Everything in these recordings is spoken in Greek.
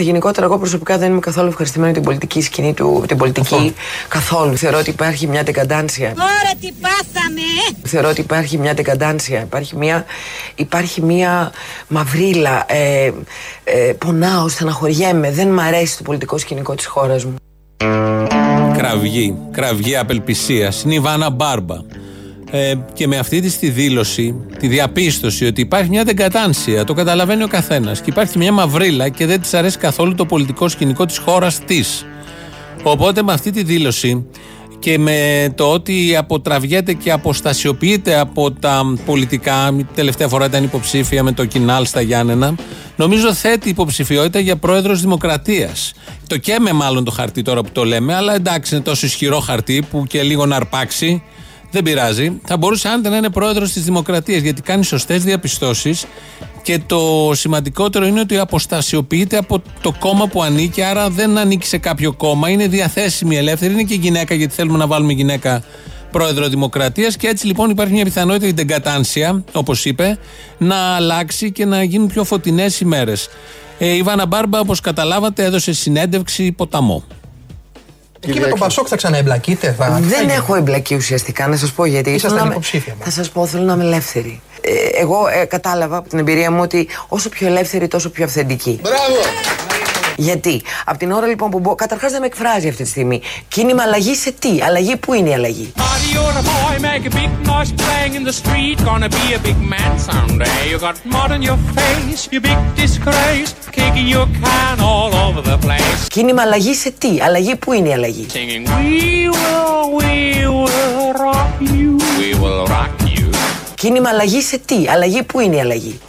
Κοιτάξτε, γενικότερα εγώ προσωπικά δεν είμαι καθόλου ευχαριστημένη την πολιτική σκηνή του. Την πολιτική καθόλου. Θεωρώ ότι υπάρχει μια τεκαντάνσια. Τώρα τι πάθαμε! Θεωρώ ότι υπάρχει μια τεκαντάνσια. Υπάρχει μια, υπάρχει μια μαυρίλα. Ε, ε, πονάω, στεναχωριέμαι. Δεν μ' αρέσει το πολιτικό σκηνικό της χώρας μου. Κραυγή, κραυγή απελπισίας. Είναι η Βάνα Μπάρμπα. Ε, και με αυτή τη τη δήλωση, τη διαπίστωση ότι υπάρχει μια δεγκατάνσια, το καταλαβαίνει ο καθένας. Και υπάρχει μια μαυρίλα και δεν της αρέσει καθόλου το πολιτικό σκηνικό της χώρας της. Οπότε με αυτή τη δήλωση και με το ότι αποτραβιέται και αποστασιοποιείται από τα πολιτικά, τελευταία φορά ήταν υποψήφια με το Κινάλ στα Γιάννενα, νομίζω θέτει υποψηφιότητα για πρόεδρος Δημοκρατίας. Το καίμε μάλλον το χαρτί τώρα που το λέμε, αλλά εντάξει είναι τόσο ισχυρό χαρτί που και λίγο να αρπάξει. Δεν πειράζει. Θα μπορούσε άντε να είναι πρόεδρος της Δημοκρατίας γιατί κάνει σωστές διαπιστώσεις και το σημαντικότερο είναι ότι αποστασιοποιείται από το κόμμα που ανήκει, άρα δεν ανήκει σε κάποιο κόμμα. Είναι διαθέσιμη ελεύθερη, είναι και γυναίκα, γιατί θέλουμε να βάλουμε γυναίκα πρόεδρο Δημοκρατίας. Και έτσι λοιπόν υπάρχει μια πιθανότητα για την κατάνσια, όπως είπε, να αλλάξει και να γίνουν πιο φωτεινές ημέρε. Ε, η Βάνα Μπάρμπα, όπως καταλάβατε, έδωσε συνέντευξη ποταμό. Εκεί με τον Πασόκ θα ξαναεμπλακείτε, θα. Δεν έχω εμπλακεί ουσιαστικά, να σας πω γιατί. Ήσασταν Θέλω να είμαι- υποψήφια, Θα σας πω, θέλω να είμαι ελεύθερη. Ε, εγώ ε, κατάλαβα από την εμπειρία μου ότι όσο πιο ελεύθερη, τόσο πιο αυθεντική. Μπράβο! Γιατί, από την ώρα λοιπόν που πω, καταρχάς δεν με εκφράζει αυτή τη στιγμή. Κίνημα αλλαγή σε τι, αλλαγή που είναι η αλλαγή; Κίνημα αλλαγή σε τι, αλλαγή που είναι η αλλαγή; Κίνημα αλλαγή σε τι, αλλαγή που είναι η αλλαγή;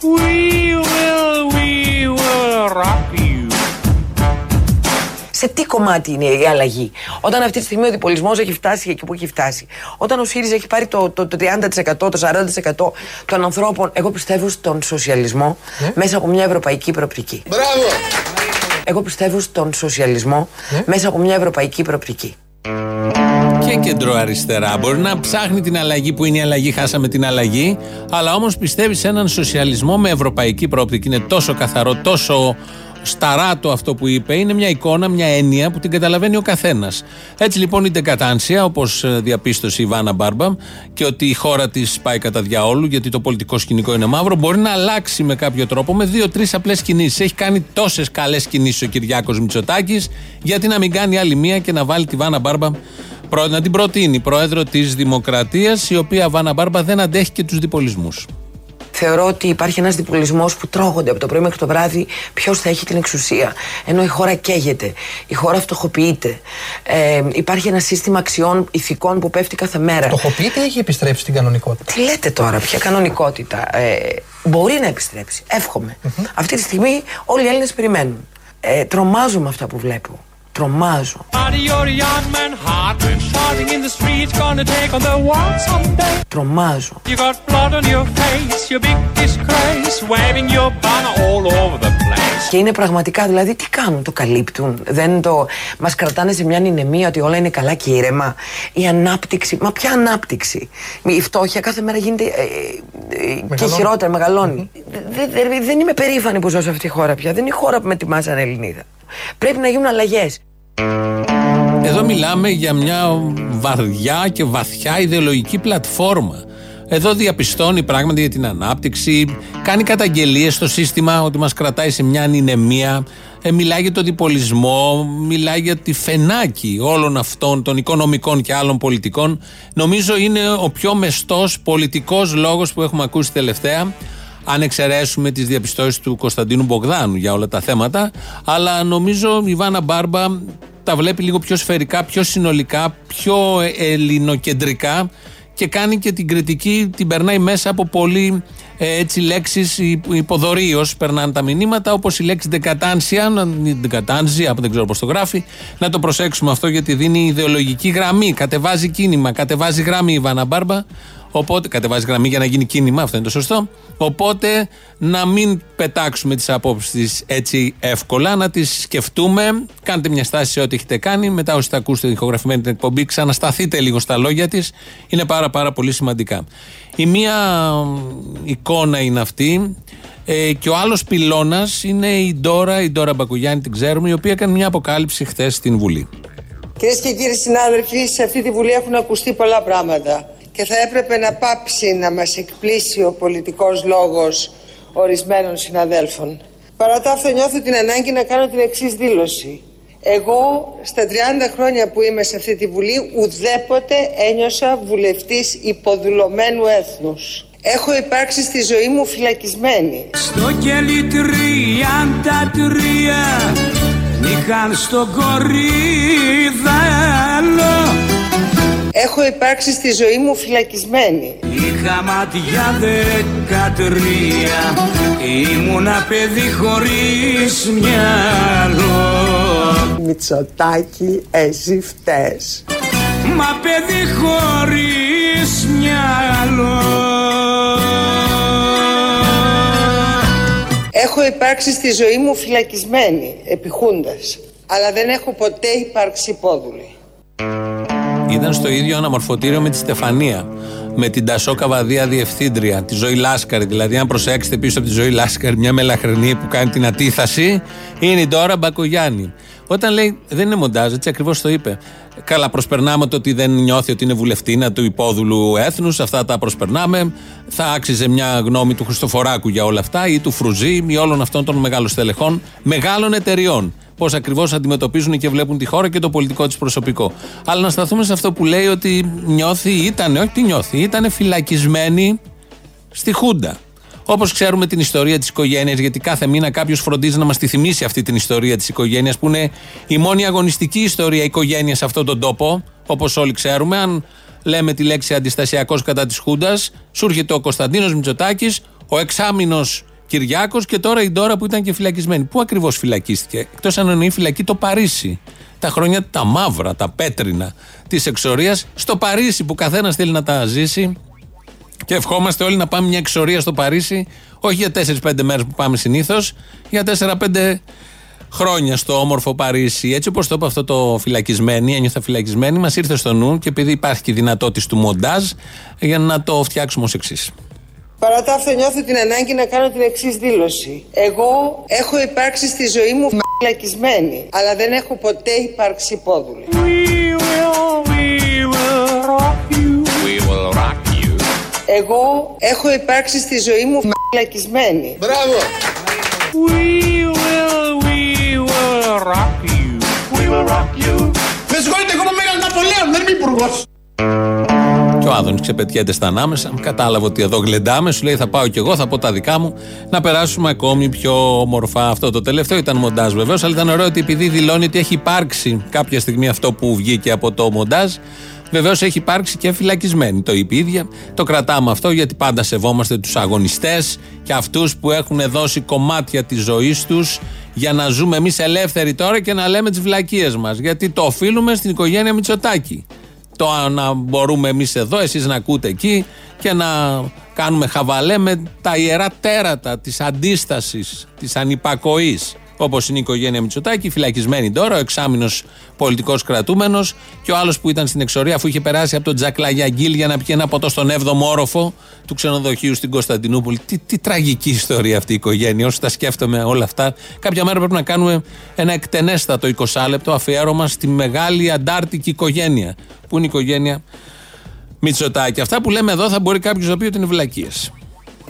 Σε τι κομμάτι είναι η αλλαγή; Όταν αυτή τη στιγμή ο διπολισμός έχει φτάσει εκεί που έχει φτάσει. Όταν ο ΣΥΡΙΖΑ έχει πάρει το, το, το 30%, το 40% των ανθρώπων. Εγώ πιστεύω στον σοσιαλισμό μέσα από μια ευρωπαϊκή προοπτική. Μπράβο! Εγώ πιστεύω στον σοσιαλισμό μέσα από μια ευρωπαϊκή προοπτική. και κεντροαριστερά. Μπορεί να ψάχνει την αλλαγή που είναι η αλλαγή, χάσαμε την αλλαγή, αλλά όμως πιστεύει σε έναν σοσιαλισμό με ευρωπαϊκή προοπτική. Είναι τόσο καθαρό, τόσο σταράτο αυτό που είπε. Είναι μια εικόνα, μια έννοια που την καταλαβαίνει ο καθένας. Έτσι λοιπόν η Ντεκατάνσια, όπως διαπίστωσε η Βάνα Μπάρμπα, και ότι η χώρα της πάει κατά διαόλου, γιατί το πολιτικό σκηνικό είναι μαύρο, μπορεί να αλλάξει με κάποιο τρόπο με δύο-τρεις απλές κινήσεις. Έχει κάνει τόσες καλές κινήσεις ο Κυριάκος Μητσοτάκης, γιατί να μην κάνει άλλη μία και να βάλει τη Βάνα Μπάρμπα προ- να την προτείνει πρόεδρο της Δημοκρατίας, η οποία Βάνα Μπάρμπα δεν αντέχει και τους διπολισμούς. Θεωρώ ότι υπάρχει ένας διπολισμό που τρώγονται από το πρωί μέχρι το βράδυ ποιος θα έχει την εξουσία. Ενώ η χώρα καίγεται, η χώρα φτωχοποιείται. Ε, υπάρχει ένα σύστημα αξιών ηθικών που πέφτει κάθε μέρα. Φτωχοποιείται ή έχει επιστρέψει στην κανονικότητα; Τι λέτε τώρα, ποια κανονικότητα; Ε, μπορεί να επιστρέψει. Εύχομαι. Αυτή τη στιγμή όλοι οι Έλληνες περιμένουν. Ε, τρομάζω με αυτά που βλέπω. Τρομάζω. Party or a young man, hot man, shouting in the streets. Gonna take on the world someday. Τρομάζω. You got blood on your face, you big disgrace. Waving your banner all over the place. Και είναι πραγματικά, δηλαδή, τι κάνουν, το καλύπτουν. Δεν το. Μας κρατάνε σε μια νηνεμία ότι όλα είναι καλά και ήρεμα. Η ανάπτυξη. Μα ποια ανάπτυξη; Η φτώχεια κάθε μέρα γίνεται. ε, ε, και Μεγαλώνει. χειρότερα, μεγαλώνει. Δε- δε- δεν είμαι περήφανη που ζω σε αυτή τη χώρα πια. Δεν είναι η χώρα που με τιμά σαν Ελληνίδα. Πρέπει να γίνουν αλλαγές. Εδώ μιλάμε για μια βαριά και βαθιά ιδεολογική πλατφόρμα. Εδώ διαπιστώνει πράγματα για την ανάπτυξη, κάνει καταγγελίες στο σύστημα ότι μας κρατάει σε μια ανηνεμία, ε, μιλάει για τον διπολισμό, μιλάει για τη φενάκη όλων αυτών των οικονομικών και άλλων πολιτικών. Νομίζω είναι ο πιο μεστός πολιτικός λόγος που έχουμε ακούσει τελευταία αν εξαιρέσουμε τις διαπιστώσεις του Κωνσταντίνου Μπογδάνου για όλα τα θέματα αλλά νομίζω η Βάνα Μπάρμπα τα βλέπει λίγο πιο σφαιρικά, πιο συνολικά, πιο ε, ελληνοκεντρικά και κάνει και την κριτική, την περνάει μέσα από πολύ ε, έτσι λέξεις υπ- υποδορίως περνάνε τα μηνύματα όπως η λέξη δεκατάνσια, να- δεκατάνσια, δεν ξέρω πώς το γράφει, να το προσέξουμε αυτό γιατί δίνει ιδεολογική γραμμή, κατεβάζει κίνημα, κατεβάζει γραμμή η Βάνα Μπάρμπα Οπότε, κατεβάζει γραμμή για να γίνει κίνημα, αυτό είναι το σωστό. Οπότε, να μην πετάξουμε τις απόψεις έτσι εύκολα, να τις σκεφτούμε. Κάντε μια στάση σε ό,τι έχετε κάνει. Μετά, όσοι θα ακούσετε την ηχογραφημένη την εκπομπή, ξανασταθείτε λίγο στα λόγια της. Είναι πάρα, πάρα πολύ σημαντικά. Η μία εικόνα είναι αυτή. Ε, και ο άλλος πυλώνας είναι η Ντόρα, η Ντόρα Μπακουγιάννη, την ξέρουμε, η οποία έκανε μια αποκάλυψη χθες στην Βουλή. Κυρίες και κύριοι συνάδελφοι, σε αυτή τη Βουλή έχουν ακουστεί πολλά πράγματα και θα έπρεπε να πάψει να μας εκπλήσει ο πολιτικός λόγος ορισμένων συναδέλφων. Παρά τα αυτό νιώθω την ανάγκη να κάνω την εξής δήλωση. Εγώ στα 30 χρόνια που είμαι σε αυτή τη Βουλή ουδέποτε ένιωσα βουλευτής υποδουλωμένου έθνους. Έχω υπάρξει στη ζωή μου φυλακισμένη. Στο κελί τριάντα τρία Είχαν στο κορίδαλο Έχω υπάρξει στη ζωή μου φυλακισμένη. Είχα μάτια δεκατρία Ήμουνα παιδί χωρίς μυαλό Μητσοτάκι, εσύ φταίς. Μα παιδί χωρίς μυαλό Έχω υπάρξει στη ζωή μου φυλακισμένη, επιχούντας. Αλλά δεν έχω ποτέ υπάρξει υπόδουλη. Ήταν στο ίδιο αναμορφωτήριο με τη Στεφανία. Με την Τασό Καβαδία διευθύντρια, τη Ζωή Λάσκαρη. Δηλαδή, αν προσέξετε πίσω από τη Ζωή Λάσκαρη, μια μελαχρινή που κάνει την αντίθαση, είναι η Ντόρα Μπακογιάννη. Όταν λέει, δεν είναι μοντάζ, έτσι ακριβώς το είπε. Καλά, προσπερνάμε το ότι δεν νιώθει ότι είναι βουλευτήνα του υπόδουλου έθνους, αυτά τα προσπερνάμε. Θα άξιζε μια γνώμη του Χριστοφοράκου για όλα αυτά ή του Φρουζή ή όλων αυτών των μεγάλων στελεχών μεγάλων εταιριών. Πώς ακριβώς αντιμετωπίζουν και βλέπουν τη χώρα και το πολιτικό της προσωπικό. Αλλά να σταθούμε σε αυτό που λέει ότι νιώθει, ήταν, όχι τι νιώθει, ήταν φυλακισμένη στη Χούντα. Όπως ξέρουμε την ιστορία της οικογένειας, γιατί κάθε μήνα κάποιος φροντίζει να μας τη θυμίσει αυτή την ιστορία της οικογένειας, που είναι η μόνη αγωνιστική ιστορία οικογένειας σε αυτόν τον τόπο, όπως όλοι ξέρουμε. Αν λέμε τη λέξη αντιστασιακός κατά της Χούντας, σου έρχεται ο Κωνσταντίνος Μητσοτάκης, ο εξάμεινο Κυριάκος και τώρα η Ντόρα που ήταν και φυλακισμένη. Πού ακριβώς φυλακίστηκε, εκτός αν εννοεί φυλακή το Παρίσι. Τα χρόνια τα μαύρα, τα πέτρινα της εξορίας, στο Παρίσι που καθένας θέλει να τα ζήσει και ευχόμαστε όλοι να πάμε μια εξορία στο Παρίσι, όχι για 4-5 μέρες που πάμε συνήθως, για 4-5 χρόνια στο όμορφο Παρίσι. Έτσι όπως το είπα αυτό το φυλακισμένη, ένιωθα φυλακισμένη, μας ήρθε στο νου και επειδή υπάρχει και η δυνατότητα του μοντάζ, για να το φτιάξουμε ως εξής. Παρά τα αυτά νιώθω την ανάγκη να κάνω την εξής δήλωση. Εγώ έχω υπάρξει στη ζωή μου φυλακισμένη, αλλά δεν έχω ποτέ υπάρξει υπόδουλη. We will, we will rock you. We will rock you. Εγώ έχω υπάρξει στη ζωή μου φυλακισμένη. Μπράβο! We will, we will rock you. We will rock you. Με συγχωρείτε, εγώ είμαι Μέγας Ναπολέον, δεν είμαι υπουργός. Και ο Άδωνης ξεπετιέται στα ανάμεσα. Κατάλαβε ότι εδώ γλεντάμε. Σου λέει: Θα πάω κι εγώ, θα πω τα δικά μου. Να περάσουμε ακόμη πιο όμορφα. Αυτό το τελευταίο ήταν μοντάζ βεβαίως. Αλλά ήταν ωραίο ότι επειδή δηλώνει ότι έχει υπάρξει κάποια στιγμή αυτό που βγήκε από το μοντάζ. Βεβαίως έχει υπάρξει και φυλακισμένη. Το είπε η ίδια. Το κρατάμε αυτό γιατί πάντα σεβόμαστε τους αγωνιστές και αυτούς που έχουν δώσει κομμάτια της ζωής τους για να ζούμε εμείς ελεύθεροι τώρα και να λέμε τις βλακίες μας. Γιατί το οφείλουμε στην οικογένεια Μητσοτάκη. Το να μπορούμε εμείς εδώ, εσείς να ακούτε εκεί και να κάνουμε χαβαλέ με τα ιερά τέρατα της αντίστασης, της ανυπακοής. Όπως είναι η οικογένεια Μητσοτάκη, φυλακισμένη τώρα, ο εξάμεινος πολιτικός κρατούμενος και ο άλλος που ήταν στην εξορία, αφού είχε περάσει από τον Τζακλαγιαγκίλ για να πιει ένα ποτό στον 7ο όροφο του ξενοδοχείου στην Κωνσταντινούπολη. Τι, τι τραγική ιστορία αυτή η οικογένεια. Όσο τα σκέφτομαι όλα αυτά, κάποια μέρα πρέπει να κάνουμε ένα εκτενέστατο 20 λεπτό αφιέρωμα στη μεγάλη αντάρτικη οικογένεια. Που είναι η οικογένεια Μητσοτάκη. Αυτά που λέμε εδώ θα μπορεί κάποιος να πει ότι είναι βλακίες.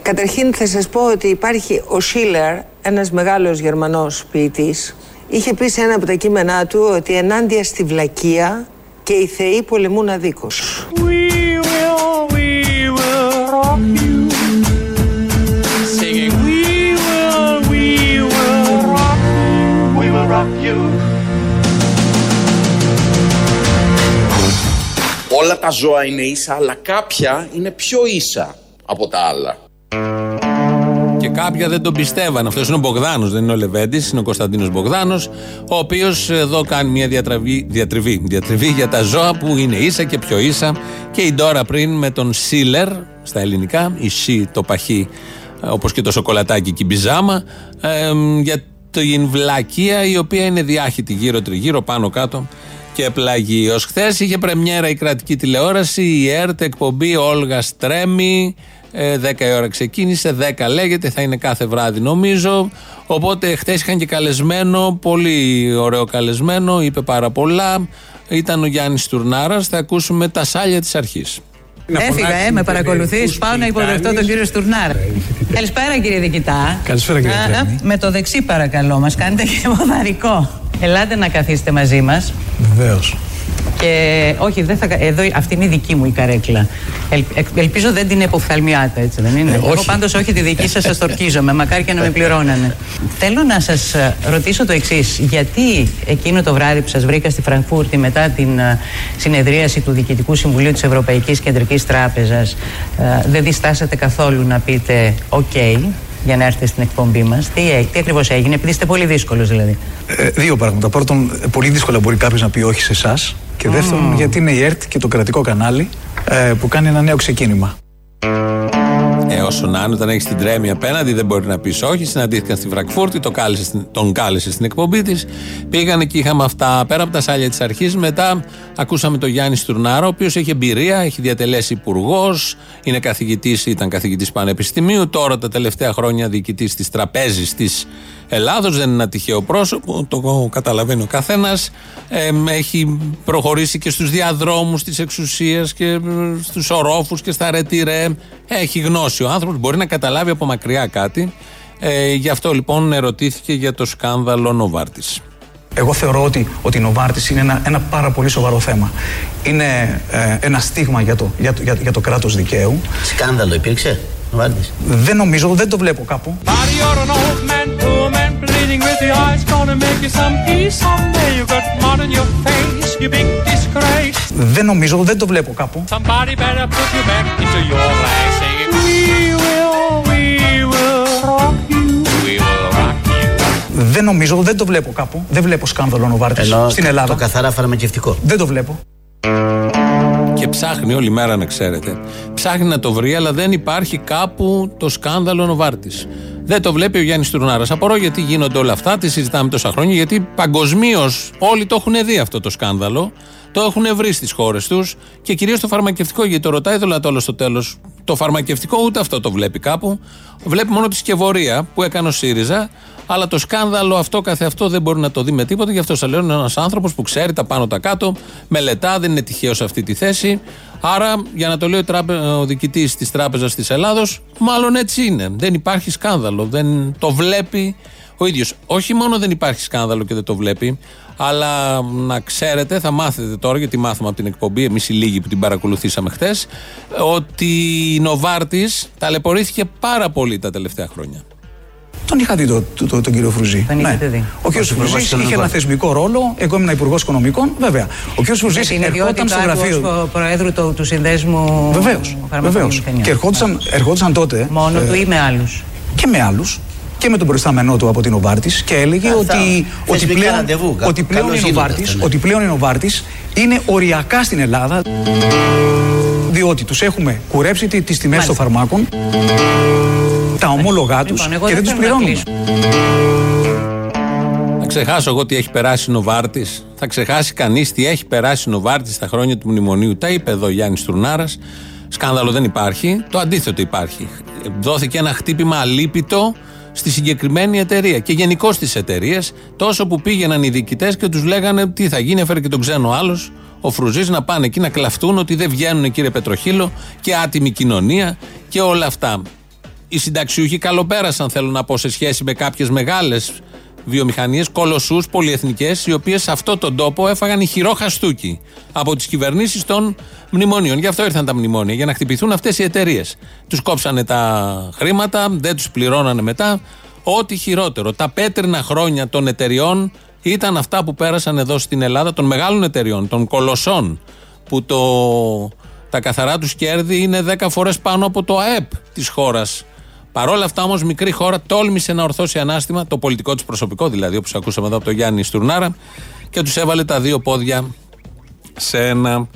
Καταρχήν θα σας πω ότι υπάρχει ο Σίλερ, ένας μεγάλος γερμανός ποιητής. Είχε πει σε ένα από τα κείμενά του ότι ενάντια στη βλακεία και οι θεοί πολεμούν αδίκως. We will, we will rock you. Singing, we will, we will rock you. We will rock you. Όλα τα ζώα είναι ίσα, αλλά κάποια είναι πιο ίσα από τα άλλα. Και κάποια δεν τον πιστεύαν. Αυτός είναι ο Μπογδάνος, δεν είναι ο Λεβέντης, είναι ο Κωνσταντίνος Μπογδάνος, ο οποίος εδώ κάνει μια διατριβή, διατριβή, διατριβή για τα ζώα που είναι ίσα και πιο ίσα. Και η Ντόρα πριν με τον Σίλερ στα ελληνικά, η Σι το παχύ, όπως και το σοκολατάκι και η μπιζάμα, ε, για την βλακεία η οποία είναι διάχυτη γύρω-τριγύρω, πάνω-κάτω και πλαγεί. Ω χθες είχε πρεμιέρα η κρατική τηλεόραση, η ΕΡΤ, εκπομπή Όλγα Στρέμι. 10 η ώρα ξεκίνησε, 10 λέγεται, θα είναι κάθε βράδυ νομίζω. Οπότε χθες είχαν και καλεσμένο, πολύ ωραίο καλεσμένο, είπε πάρα πολλά. Ήταν ο Γιάννης Τουρνάρας. Θα ακούσουμε τα σάλια της αρχής. Έφυγα, ε, με παρακολουθείς. Πάω να υποδεχτώ τον κύριο Στουρνάρα. Καλησπέρα κύριε Δικητά. Καλησπέρα κύριε Τρέμι. Με το δεξί παρακαλώ, μας κάνετε και μοδαρικό. Ελάτε να καθίσετε μαζί μας. Βεβαίως. Και όχι, δεν θα, εδώ, αυτή είναι η δική μου η καρέκλα. Ελ, ελπίζω δεν την εποφθαλμιάτε, έτσι δεν είναι; Ε, Εγώ όχι. πάντως όχι τη δική σας, σας τορκίζομαι. Μακάρι και να με πληρώνανε. Θέλω να σας ρωτήσω το εξής. Γιατί εκείνο το βράδυ που σας βρήκα στη Φραγκφούρτη μετά την ε, συνεδρίαση του Διοικητικού Συμβουλίου της Ευρωπαϊκής Κεντρικής Τράπεζας δεν διστάσατε καθόλου να πείτε OK για να έρθετε στην εκπομπή μας. Τι, έ- τι ακριβώς έγινε, επειδή είστε πολύ δύσκολος δηλαδή. Ε, δύο πράγματα. Πρώτον, ε, πολύ δύσκολα μπορεί κάποιος να πει όχι σε εσάς. Και δεύτερον, γιατί είναι η ΕΡΤ και το κρατικό κανάλι ε, που κάνει ένα νέο ξεκίνημα. Ε, όσο να είναι, όταν έχεις την τρέμη απέναντι, δεν μπορεί να πεις όχι. Συναντήθηκαν στη Φραγκφούρτη, το κάλεσε, στην- τον κάλεσε στην εκπομπή της. Πήγανε και είχαμε αυτά πέρα από τα σάλια της αρχής. Μετά ακούσαμε τον Γιάννη Στουρνάρα, ο οποίος έχει εμπειρία, έχει διατελέσει υπουργός, είναι καθηγητής, ήταν καθηγητής πανεπιστημίου. Τώρα τα τελευταία χρόνια διοικητής της Τραπέζης της Ελλάδος. Δεν είναι ένα τυχαίο πρόσωπο, το καταλαβαίνει ο καθένας. έχει προχωρήσει και στους διαδρόμους της εξουσίας και στους ορόφους και στα ρετυρέ. Έχει γνώση ο άνθρωπος, μπορεί να καταλάβει από μακριά κάτι. Ε, γι' αυτό λοιπόν ερωτήθηκε για το σκάνδαλο Νοβάρτης. Εγώ θεωρώ ότι, ότι η Νοβάρτης είναι ένα, ένα πάρα πολύ σοβαρό θέμα. Είναι ε, ένα στίγμα για το, για, το- για, για το κράτος δικαίου. Σκάνδαλο υπήρξε, Νοβάρτης; Δεν νομίζω, δεν το βλέπω κάπου. Body you're an old man, poor man, bleeding with the eyes, gonna make you some peace someday. You got mud on your face, you big disgrace. Δεν νομίζω, δεν το βλέπω κάπου. Somebody better put you back into your place, singing, We will, we will rock you, we will rock you. Δεν νομίζω, δεν το βλέπω κάπου. Δεν βλέπω σκάνδαλο Νοβάρτης Ενώ στην το Ελλάδα. καθαρά φαρμακευτικό. Δεν το βλέπω. Και ψάχνει όλη μέρα να ξέρετε. Ψάχνει να το βρει, αλλά δεν υπάρχει κάπου το σκάνδαλο Νοβάρτης. Δεν το βλέπει ο Γιάννης Τουρνάρας. Απορώ γιατί γίνονται όλα αυτά, τη συζητάμε τόσα χρόνια, γιατί παγκοσμίως όλοι το έχουν δει αυτό το σκάνδαλο. Το έχουν βρει στις χώρες τους και κυρίως το φαρμακευτικό, γιατί το ρωτάει Δολατόλο στο τέλος. Το φαρμακευτικό ούτε αυτό το βλέπει κάπου. Βλέπει μόνο τη σκευωρία που έκανε ο ΣΥΡΙΖΑ, αλλά το σκάνδαλο αυτό καθε αυτό δεν μπορεί να το δει με τίποτα. Γι' αυτό σας λέω είναι ένας άνθρωπος που ξέρει τα πάνω τα κάτω, μελετά, δεν είναι τυχαίος σε αυτή τη θέση. Άρα, για να το λέει ο, τράπε, ο διοικητής της Τράπεζας της Ελλάδος, μάλλον έτσι είναι. Δεν υπάρχει σκάνδαλο. Δεν το βλέπει ο ίδιος. Όχι μόνο δεν υπάρχει σκάνδαλο και δεν το βλέπει, αλλά να ξέρετε, θα μάθετε τώρα, γιατί μάθαμε από την εκπομπή, εμείς οι λίγοι που την παρακολουθήσαμε χθες, ότι η Νοβάρτης ταλαιπωρήθηκε πάρα πολύ τα τελευταία χρόνια. Τον είχα δει το, το, το- τον κύριο Φρουζή. Τον είχατε δει. Ο κύριος Υπουργός Φρουζής είχε Οικονομικών. ένα θεσμικό ρόλο. Εγώ ήμουν υπουργός Οικονομικών, βέβαια. Ο κύριος Φρουζής Με την ερχόταν ιδιότητά στο του γραφείο. ως Προέδρου του, του Συνδέσμου Βεβαίως. Φαρμακοβιομηχανιών. Και ερχόντουσαν, ερχόντουσαν τότε. Μόνο ε, του ή με άλλους; και με άλλους και με τον προϊστάμενό του από την Οβάρτης και έλεγε Αυτά. ότι, ότι, Θεσμικά πλέον, ραντεβού, κα- ότι, πλέον καλώς η γίνονται Νοβάρτης, αυτά, ναι. ότι πλέον η Νοβάρτης είναι οριακά στην Ελλάδα διότι τους έχουμε κουρέψει τι- τις τιμές των φαρμάκων τα ομόλογά τους Λοιπόν, εγώ και δεν τους θέλω να πληρώνουμε. κλείσω. Θα ξεχάσω εγώ τι έχει περάσει ο Νοβάρτη. Θα ξεχάσει κανείς τι έχει περάσει ο Νοβάρτη στα χρόνια του μνημονίου. Τα είπε εδώ ο Γιάννης Τουρνάρα. Σκάνδαλο δεν υπάρχει. Το αντίθετο υπάρχει. Δόθηκε ένα χτύπημα αλίπητο στη συγκεκριμένη εταιρεία και γενικώ στις εταιρείες. Τόσο που πήγαιναν οι διοικητές και τους λέγανε τι θα γίνει, έφερε και τον ξένο άλλος, ο Φρουζής, να πάνε εκεί να κλαφτούν ότι δεν βγαίνουν κύριε Πετροχύλο και άτιμη κοινωνία και όλα αυτά. Οι συνταξιούχοι καλοπέρασαν, θέλω να πω, σε σχέση με κάποιες μεγάλες βιομηχανίες, κολοσσούς, πολυεθνικές, οι οποίες σε αυτόν τον τόπο έφαγαν ηχηρό χαστούκι από τις κυβερνήσεις των μνημονίων. Γι' αυτό ήρθαν τα μνημόνια, για να χτυπηθούν αυτές οι εταιρείες. Τους κόψανε τα χρήματα, δεν τους πληρώνανε μετά. Ό,τι χειρότερο. Τα πέτρινα χρόνια των εταιριών ήταν αυτά που πέρασαν εδώ στην Ελλάδα, των μεγάλων εταιριών, των κολοσσών, που το, τα καθαρά τους κέρδη είναι 10 φορές πάνω από το ΑΕΠ της χώρας Παρ' όλα αυτά όμως, μικρή χώρα τόλμησε να ορθώσει ανάστημα, το πολιτικό της προσωπικό δηλαδή, όπως ακούσαμε εδώ από τον Γιάννη Στουρνάρα, και τους έβαλε τα δύο πόδια σε ένα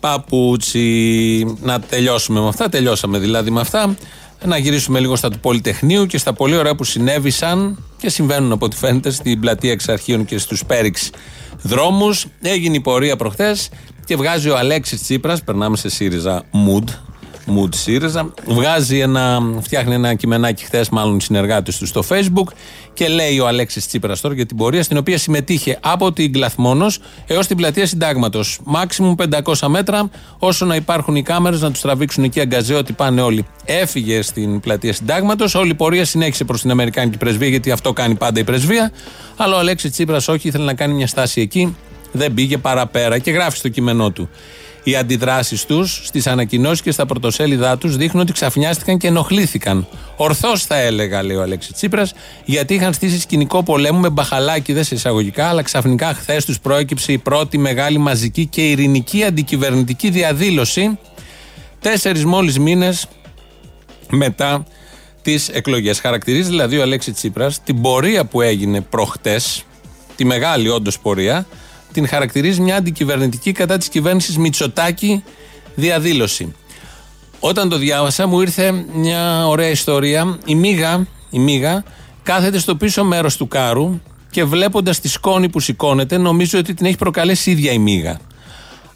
παπούτσι. Να τελειώσουμε με αυτά. Τελειώσαμε δηλαδή με αυτά. Να γυρίσουμε λίγο στα του Πολυτεχνείου και στα πολύ ωραία που συνέβησαν και συμβαίνουν από ό,τι φαίνεται στην πλατεία Εξαρχείων και στους Πέριξ δρόμους. Έγινε η πορεία προχθές και βγάζει ο Αλέξης Τσίπρας. Περνάμε σε ΣΥΡΙΖΑ Mood. Mood ΣΥΡΙΖΑ. Βγάζει ένα, φτιάχνει ένα κειμενάκι χθες, μάλλον οι συνεργάτες του στο Facebook και λέει ο Αλέξης Τσίπρας τώρα για την πορεία στην οποία συμμετείχε από την Κλαθμόνος έως την πλατεία Συντάγματος. Μάξιμουμ 500 μέτρα, όσο να υπάρχουν οι κάμερες να τους τραβήξουν εκεί αγκαζέ ότι πάνε όλοι. Έφυγε στην πλατεία Συντάγματος, όλη η πορεία συνέχισε προς την Αμερικάνικη πρεσβεία, γιατί αυτό κάνει πάντα η πρεσβεία. Αλλά ο Αλέξης Τσίπρας όχι, ήθελε να κάνει μια στάση εκεί, δεν πήγε παραπέρα και γράφει στο κείμενό του. Οι αντιδράσεις τους στις ανακοινώσεις και στα πρωτοσέλιδά τους δείχνουν ότι ξαφνιάστηκαν και ενοχλήθηκαν. Ορθώς θα έλεγα, λέει ο Αλέξης Τσίπρας, γιατί είχαν στήσει σκηνικό πολέμου με μπαχαλάκιδες εισαγωγικά, αλλά ξαφνικά χθες τους προέκυψε η πρώτη μεγάλη μαζική και ειρηνική αντικυβερνητική διαδήλωση. Τέσσερις μόλις μήνες μετά τις εκλογές. Χαρακτηρίζει δηλαδή ο Αλέξης Τσίπρας την πορεία που έγινε προχτές, τη μεγάλη όντως πορεία, την χαρακτηρίζει μια αντικυβερνητική κατά της κυβέρνησης Μητσοτάκη διαδήλωση. Όταν το διάβασα, μου ήρθε μια ωραία ιστορία. Η Μίγα, η Μίγα κάθεται στο πίσω μέρος του κάρου και βλέποντας τη σκόνη που σηκώνεται, νομίζω ότι την έχει προκαλέσει η ίδια η Μίγα.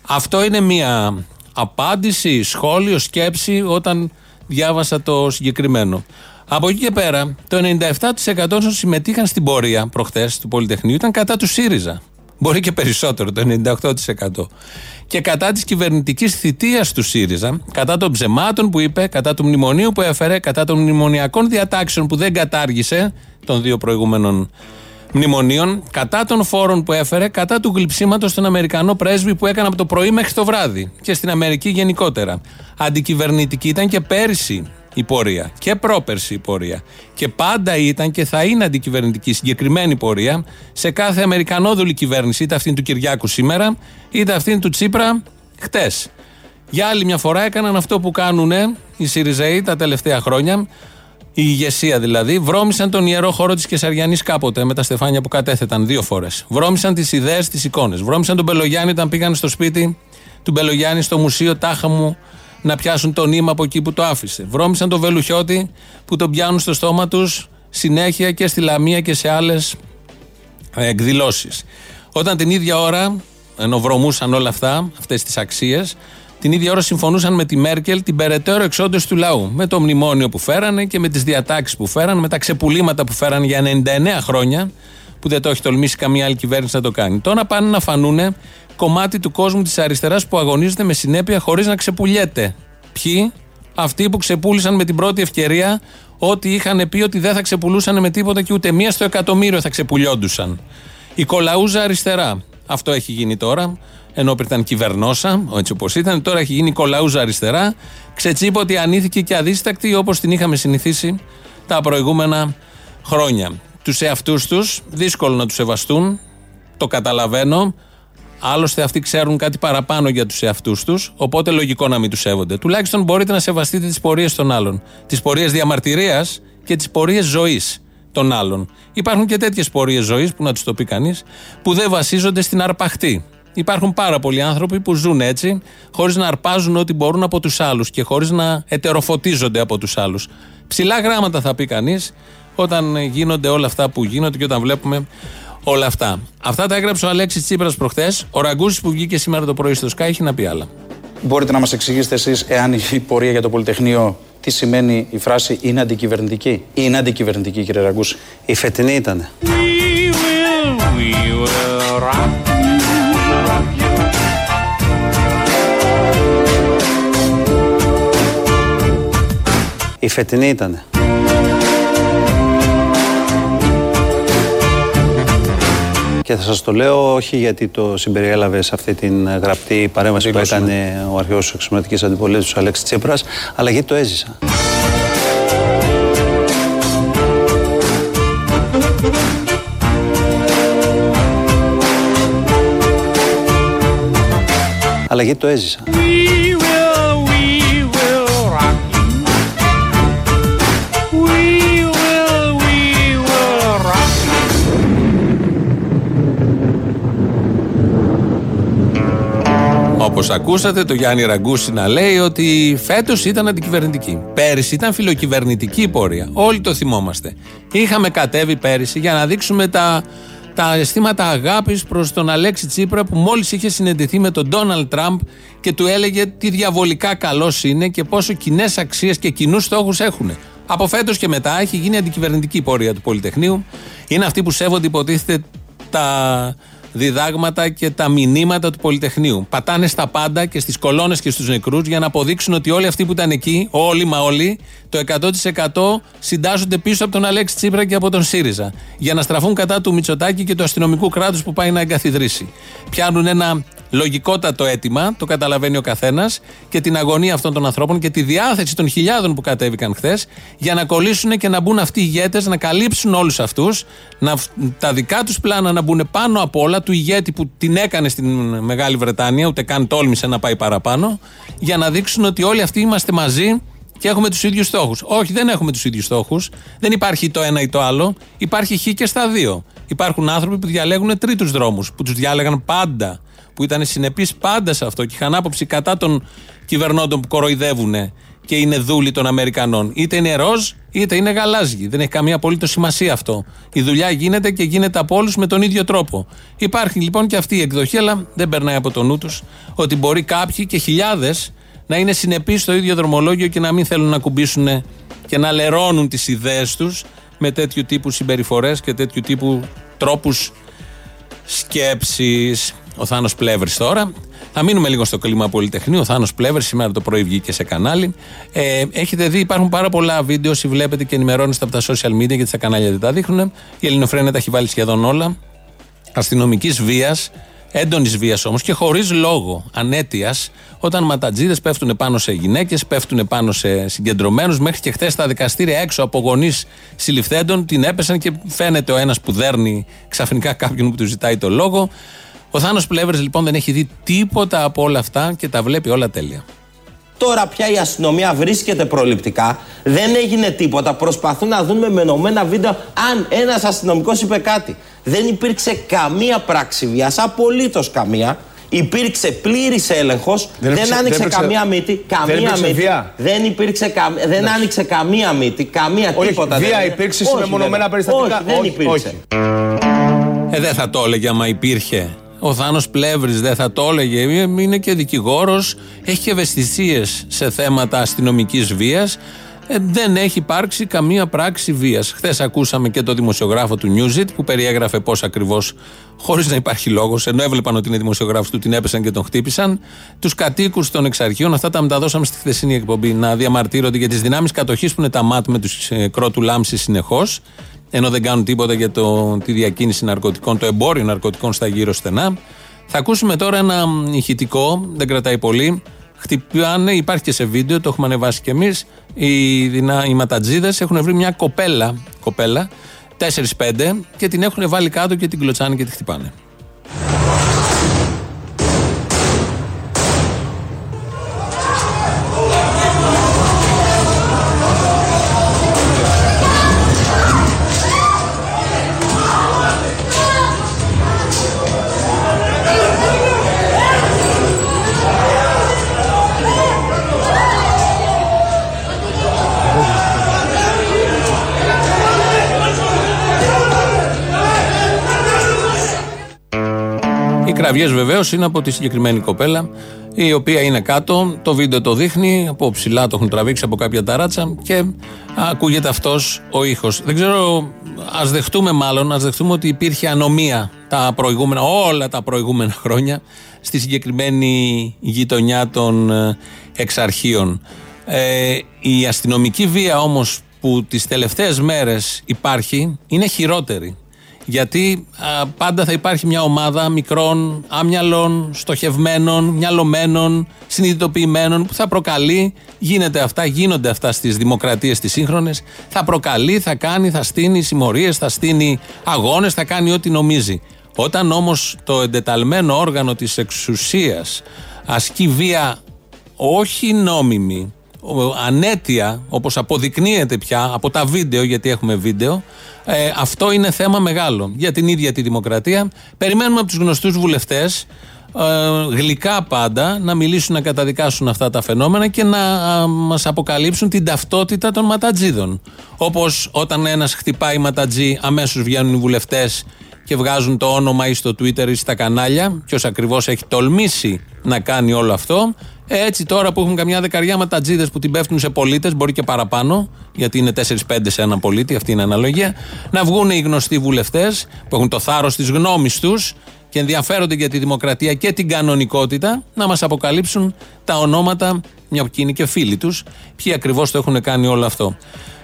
Αυτό είναι μια απάντηση, σχόλιο, σκέψη όταν διάβασα το συγκεκριμένο. Από εκεί και πέρα, το 97% όσων συμμετείχαν στην πορεία προχθές του Πολυτεχνείου ήταν κατά του ΣΥΡΙΖΑ. Μπορεί και περισσότερο, το 98%. Και κατά της κυβερνητικής θητείας του ΣΥΡΙΖΑ, κατά των ψεμάτων που είπε, κατά του μνημονίου που έφερε, κατά των μνημονιακών διατάξεων που δεν κατάργησε των δύο προηγούμενων μνημονίων, κατά των φόρων που έφερε, κατά του γλυψίματος στον Αμερικανό πρέσβη που έκανε από το πρωί μέχρι το βράδυ και στην Αμερική γενικότερα. Αντικυβερνητική ήταν και πέρσι η πορεία και πρόπερση η πορεία. Και πάντα ήταν και θα είναι αντικυβερνητική συγκεκριμένη πορεία σε κάθε Αμερικανόδουλη κυβέρνηση, είτε αυτήν του Κυριάκου σήμερα, είτε αυτήν του Τσίπρα χτες. Για άλλη μια φορά έκαναν αυτό που κάνουν οι Σιριζέοι τα τελευταία χρόνια, η ηγεσία δηλαδή, βρώμησαν τον ιερό χώρο της Κεσαριανής κάποτε με τα στεφάνια που κατέθεταν δύο φορές. Βρώμησαν τις ιδέες, τις εικόνες. Βρώμησαν τον Μπελογιάννη όταν πήγαν στο σπίτι του Μπελογιάννη στο μουσείο Τάχα μου να πιάσουν το νήμα από εκεί που το άφησε. Βρώμησαν τον Βελουχιώτη που τον πιάνουν στο στόμα τους συνέχεια και στη Λαμία και σε άλλες εκδηλώσεις. Όταν την ίδια ώρα, ενώ βρωμούσαν όλα αυτά, αυτές τις αξίες, την ίδια ώρα συμφωνούσαν με τη Μέρκελ την περαιτέρω εξόντωση του λαού. Με το μνημόνιο που φέρανε και με τις διατάξεις που φέρανε, με τα ξεπουλήματα που φέρανε για 99 χρόνια, που δεν το έχει τολμήσει καμία άλλη κυβέρνηση να το κάνει. Τώρα πάνε να φανούν κομμάτι του κόσμου της αριστεράς που αγωνίζεται με συνέπεια χωρίς να ξεπουλιέται. Ποιοι, αυτοί που ξεπούλησαν με την πρώτη ευκαιρία ότι είχαν πει ότι δεν θα ξεπουλούσαν με τίποτα και ούτε μία στο εκατομμύριο θα ξεπουλιόντουσαν. Η κολαούζα αριστερά. Αυτό έχει γίνει τώρα. Ενώ πριν ήταν κυβερνόσα, έτσι όπως ήταν, τώρα έχει γίνει κολαούζα αριστερά. Ξετσίποτη, ανήθηκε και αδίστακτη όπως την είχαμε συνηθίσει τα προηγούμενα χρόνια. Τους εαυτούς τους δύσκολο να τους σεβαστούν, το καταλαβαίνω. Άλλωστε, αυτοί ξέρουν κάτι παραπάνω για τους εαυτούς τους, οπότε λογικό να μην τους σέβονται. Τουλάχιστον μπορείτε να σεβαστείτε τις πορείες των άλλων. Τις πορείες διαμαρτυρίας και τις πορείες ζωής των άλλων. Υπάρχουν και τέτοιες πορείες ζωής, που να του το πει κανείς, που δεν βασίζονται στην αρπαχτή. Υπάρχουν πάρα πολλοί άνθρωποι που ζουν έτσι, χωρίς να αρπάζουν ό,τι μπορούν από τους άλλους και χωρίς να ετεροφωτίζονται από τους άλλους. Ψηλά γράμματα θα πει κανείς όταν γίνονται όλα αυτά που γίνονται και όταν βλέπουμε όλα αυτά. Αυτά τα έγραψε ο Αλέξης Τσίπρας προχθές. Ο Ραγκούση που βγήκε σήμερα το πρωί στο Sky έχει να πει άλλα. Μπορείτε να μας εξηγήσετε εσείς, εάν η πορεία για το Πολυτεχνείο, τι σημαίνει η φράση είναι αντικυβερνητική; Είναι αντικυβερνητική, κύριε Ραγκούση. Η φετινή ήταν. We will, we will rock Η φετινή ήταν. Και θα σας το λέω όχι γιατί το συμπεριέλαβες σε αυτή την γραπτή παρέμβαση που έκανε ο αρχαίος της εξωματικής αντιπολίτευσης ο Αλέξης Τσίπρας, αλλά γιατί το έζησα. Αλλά γιατί το έζησα. Όπως ακούσατε, το Γιάννη Ραγκούση να λέει ότι φέτος ήταν αντικυβερνητική. Πέρυσι ήταν φιλοκυβερνητική η πορεία. Όλοι το θυμόμαστε. Είχαμε κατέβει πέρυσι για να δείξουμε τα, τα αισθήματα αγάπης προς τον Αλέξη Τσίπρα που μόλις είχε συνεντηθεί με τον Ντόναλτ Τραμπ και του έλεγε τι διαβολικά καλός είναι και πόσο κοινές αξίες και κοινούς στόχους έχουν. Από φέτος και μετά έχει γίνει αντικυβερνητική η πορεία του Πολυτεχνείου. Είναι αυτοί που σέβονται, υποτίθεται, τα διδάγματα και τα μηνύματα του Πολυτεχνείου. Πατάνε στα πάντα και στις κολόνες και στους νεκρούς για να αποδείξουν ότι όλοι αυτοί που ήταν εκεί, όλοι μα όλοι, το 100% συντάσσονται πίσω από τον Αλέξη Τσίπρα και από τον ΣΥΡΙΖΑ. Για να στραφούν κατά του Μητσοτάκη και του αστυνομικού κράτους που πάει να εγκαθιδρύσει. Πιάνουν ένα λογικότατο αίτημα, το καταλαβαίνει ο καθένας, και την αγωνία αυτών των ανθρώπων και τη διάθεση των χιλιάδων που κατέβηκαν χθες για να κολλήσουν και να μπουν αυτοί οι ηγέτες, να καλύψουν όλους αυτούς, τα δικά τους πλάνα να μπουν πάνω απ' όλα του ηγέτη που την έκανε στην Μεγάλη Βρετάνια, ούτε καν τόλμησε να πάει παραπάνω, για να δείξουν ότι όλοι αυτοί είμαστε μαζί και έχουμε τους ίδιους στόχους. Όχι, δεν έχουμε τους ίδιους στόχους. Δεν υπάρχει το ένα ή το άλλο. Υπάρχει χ και στα δύο. Υπάρχουν άνθρωποι που διαλέγουν τρίτους δρόμους, που τους διάλεγαν πάντα που ήταν συνεπείς πάντα σε αυτό και είχαν άποψη κατά των κυβερνώντων που κοροϊδεύουν και είναι δούλοι των Αμερικανών. Είτε είναι ροζ, είτε είναι γαλάζιοι. Δεν έχει καμία απολύτω σημασία αυτό. Η δουλειά γίνεται και γίνεται από όλους με τον ίδιο τρόπο. Υπάρχει λοιπόν και αυτή η εκδοχή, αλλά δεν περνάει από το νου τους ότι μπορεί κάποιοι και χιλιάδες να είναι συνεπείς στο ίδιο δρομολόγιο και να μην θέλουν να κουμπίσουν και να λερώνουν τις ιδέες τους με τέτοιου τύπου συμπεριφορές και τέτοιου τύπου τρόπους σκέψης. Ο Θάνος Πλεύρης τώρα. Θα μείνουμε λίγο στο κλίμα Πολυτεχνείου. Ο Θάνος Πλεύρης σήμερα το πρωί βγήκε σε κανάλι. Ε, έχετε δει, υπάρχουν πάρα πολλά βίντεο. Όσοι βλέπετε και ενημερώνεστε από τα social media γιατί στα κανάλια δεν τα δείχνουν. Η Ελληνοφρένα τα έχει βάλει σχεδόν όλα. Αστυνομικής βίας, έντονης βίας όμως και χωρίς λόγο, ανέτειας, όταν ματατζίδες πέφτουν πάνω σε γυναίκες, πέφτουν πάνω σε συγκεντρωμένους. Μέχρι και χθες στα δικαστήρια έξω από γονείς συλληφθέντων την έπεσαν και φαίνεται ο ένας που δέρνει ξαφνικά κάποιον που του ζητάει το λόγο. Ο Θάνος Πλεύρης λοιπόν δεν έχει δει τίποτα από όλα αυτά και τα βλέπει όλα τέλεια. Τώρα πια η αστυνομία βρίσκεται προληπτικά. Δεν έγινε τίποτα. Προσπαθούν να δουν με μενομένα βίντεο αν ένας αστυνομικός είπε κάτι. Δεν υπήρξε καμία πράξη βίας, απολύτως καμία. Υπήρξε πλήρης έλεγχος. Δεν, δεν άνοιξε καμία μύτη. Καμία δεν μύτη. Βία. Δεν, υπήρξε κα... δεν άνοιξε καμία μύτη. Καμία όχι, τίποτα. Βία δεν... υπήρξε σε μεμονωμένα περιστατικά. Όχι, δεν υπήρξε. Ε, δεν θα το έλεγε άμα υπήρχε. Ο Θάνος Πλεύρης δεν θα το έλεγε. Είναι και δικηγόρος, έχει και ευαισθησίες σε θέματα αστυνομικής βίας. Ε, δεν έχει υπάρξει καμία πράξη βίας. Χθες ακούσαμε και το δημοσιογράφο του Newsit που περιέγραφε πώς ακριβώς, χωρίς να υπάρχει λόγος, ενώ έβλεπαν ότι είναι δημοσιογράφος του, την έπεσαν και τον χτύπησαν. Τους κατοίκους των εξαρχείων, αυτά τα μεταδώσαμε στη χθεσινή εκπομπή, να διαμαρτύρονται για τις δυνάμεις κατοχής που είναι τα ΜΑΤ με τους ε, κρότου λάμψη συνεχώς ενώ δεν κάνουν τίποτα για το, τη διακίνηση ναρκωτικών, το εμπόριο ναρκωτικών στα γύρω στενά. Θα ακούσουμε τώρα ένα ηχητικό, δεν κρατάει πολύ. Χτυπάνε, υπάρχει και σε βίντεο, το έχουμε ανεβάσει κι εμείς. Οι, οι ματατζίδες έχουν βρει μια κοπέλα, κοπέλα 4-5 και την έχουν βάλει κάτω και την κλωτσάνε και τη χτυπάνε. Κραυγέ βεβαίως είναι από τη συγκεκριμένη κοπέλα, η οποία είναι κάτω. Το βίντεο το δείχνει, από ψηλά το έχουν τραβήξει από κάποια ταράτσα και ακούγεται αυτός ο ήχος. Δεν ξέρω, ας δεχτούμε μάλλον, ας δεχτούμε ότι υπήρχε ανομία τα προηγούμενα, όλα τα προηγούμενα χρόνια στη συγκεκριμένη γειτονιά των ε, εξαρχείων. Ε, η αστυνομική βία όμως που τις τελευταίες μέρες υπάρχει είναι χειρότερη. Γιατί πάντα θα υπάρχει μια ομάδα μικρών, άμυαλων, στοχευμένων, μυαλωμένων, συνειδητοποιημένων που θα προκαλεί, γίνεται αυτά, γίνονται αυτά στις δημοκρατίες τις σύγχρονες. Θα προκαλεί, θα κάνει, θα στείνει συμμορίες, θα στείνει αγώνες, θα κάνει ό,τι νομίζει. Όταν όμως το εντεταλμένο όργανο της εξουσίας ασκεί βία όχι νόμιμη, ανέτεια, όπως αποδεικνύεται πια από τα βίντεο, γιατί έχουμε βίντεο, ε, αυτό είναι θέμα μεγάλο για την ίδια τη δημοκρατία. Περιμένουμε από τους γνωστούς βουλευτές ε, γλυκά πάντα να μιλήσουν να καταδικάσουν αυτά τα φαινόμενα και να α, μας αποκαλύψουν την ταυτότητα των ματατζίδων. Όπως όταν ένας χτυπάει ματατζή αμέσως βγαίνουν οι βουλευτές και βγάζουν το όνομα ή στο Twitter ή στα κανάλια. Ποιο ακριβώς έχει τολμήσει να κάνει όλο αυτό. Ε, Έτσι τώρα που έχουν καμιά δεκαριά ματατζίδες που την πέφτουν σε πολίτες, μπορεί και παραπάνω, γιατί είναι 4-5 σε έναν πολίτη, αυτή είναι η αναλογία, να βγουν οι γνωστοί βουλευτές που έχουν το θάρρος της γνώμης τους και ενδιαφέρονται για τη δημοκρατία και την κανονικότητα, να μας αποκαλύψουν τα ονόματα, μια που είναι και φίλοι τους, ποιοι ακριβώς το έχουν κάνει όλο αυτό.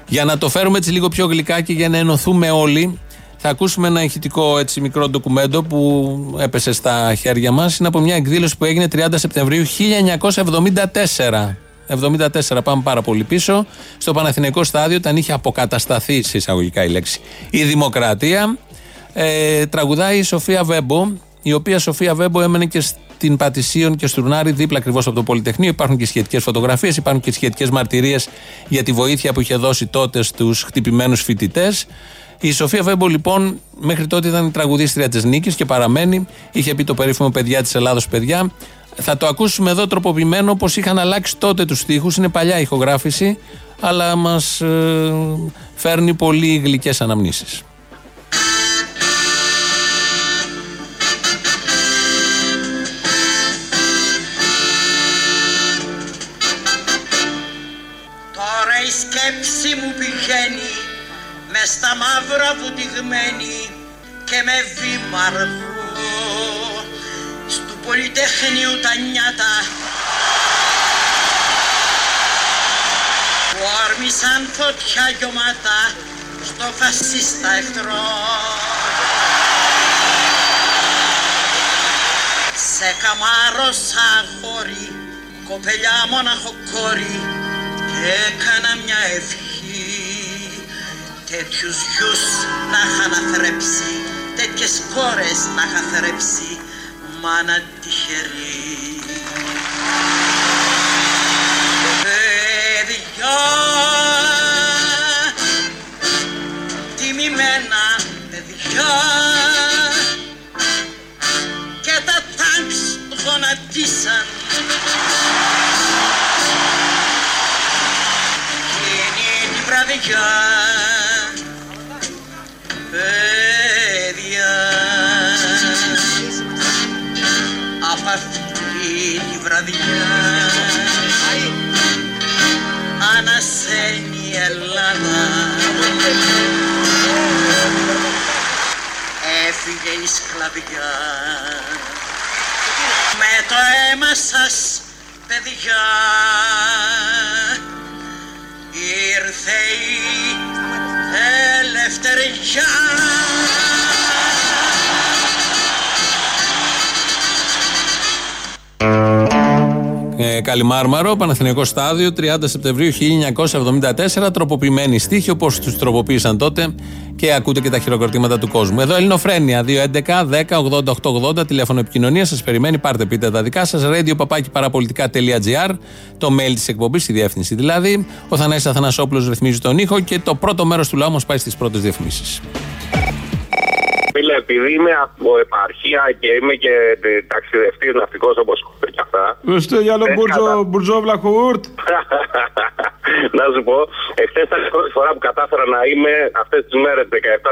Για να το φέρουμε έτσι λίγο πιο γλυκά και για να ενωθούμε όλοι, θα ακούσουμε ένα ηχητικό έτσι μικρό ντοκουμέντο που έπεσε στα χέρια μας. Είναι από μια εκδήλωση που έγινε 30 Σεπτεμβρίου 1974. 74 πάμε πάρα πολύ πίσω στο Παναθηναϊκό στάδιο όταν είχε αποκατασταθεί σε εισαγωγικά η λέξη η δημοκρατία ε, τραγουδάει η Σοφία Βέμπο η οποία Σοφία Βέμπο έμενε και στην Πατησίων και Στουρνάρη δίπλα ακριβώς από το Πολυτεχνείο υπάρχουν και σχετικές φωτογραφίες υπάρχουν και σχετικές μαρτυρίες για τη βοήθεια που είχε δώσει τότε στους χτυπημένους φοιτητές. Η Σοφία Βέμπο λοιπόν μέχρι τότε ήταν η τραγουδίστρια της Νίκης και παραμένει. Είχε πει το περίφημο παιδιά της Ελλάδος παιδιά. Θα το ακούσουμε εδώ τροποποιημένο όπως είχαν αλλάξει τότε τους στίχους. Είναι παλιά ηχογράφηση αλλά μας ε, φέρνει πολύ γλυκές αναμνήσεις. Στα μαύρα βουτυγμένη και με βήμα αργό στου Πολυτεχνείου τα νιάτα. Που άρμησαν φωτιά γιωμάτα στο φασίστα εχθρό. Σε καμάρωσα αγόρι, κοπελιά μόναχο κόρη και έκανα μια ευχή τέτοιους γιους να είχα να θρέψει τέτοιες κόρες να είχα θρέψει μάνα τυχερή Παιδιά τιμημένα παιδιά και τα τάγκς γονατίσαν Εκείνη την βραδιά βραδιά. Ανασένει η Ελλάδα. Έφυγε η σκλαβιά. Με το αίμα σας παιδιά ήρθε η ελευθεριά Καλιμάρμαρο, Παναθηναϊκό στάδιο, 30 Σεπτεμβρίου 1974. Τροποποιημένοι στίχοι όπως τους τροποποίησαν τότε και ακούτε και τα χειροκροτήματα του κόσμου. Εδώ Ελληνοφρένια 211-10-80-880, τηλέφωνο επικοινωνία. Σας περιμένει, πάρτε πείτε τα δικά σας. Radio παπάκι παραπολιτικά.gr, το mail της εκπομπής, η διεύθυνση δηλαδή. Ο Θανάης Αθανασόπουλος ρυθμίζει τον ήχο και το πρώτο μέρος του λαού μας πάει στις πρώτες διαφημίσεις. Φίλε, επειδή είμαι από επαρχία και είμαι και ταξιδευτής ναυτικός όπως και αυτά. Είστε για τον δεν Μπουρτζο, κατα- Μπουρτζόβλα Χούρτ. να σου πω, εχθές ήταν η πρώτη φορά που κατάφερα να είμαι αυτές τις μέρες 17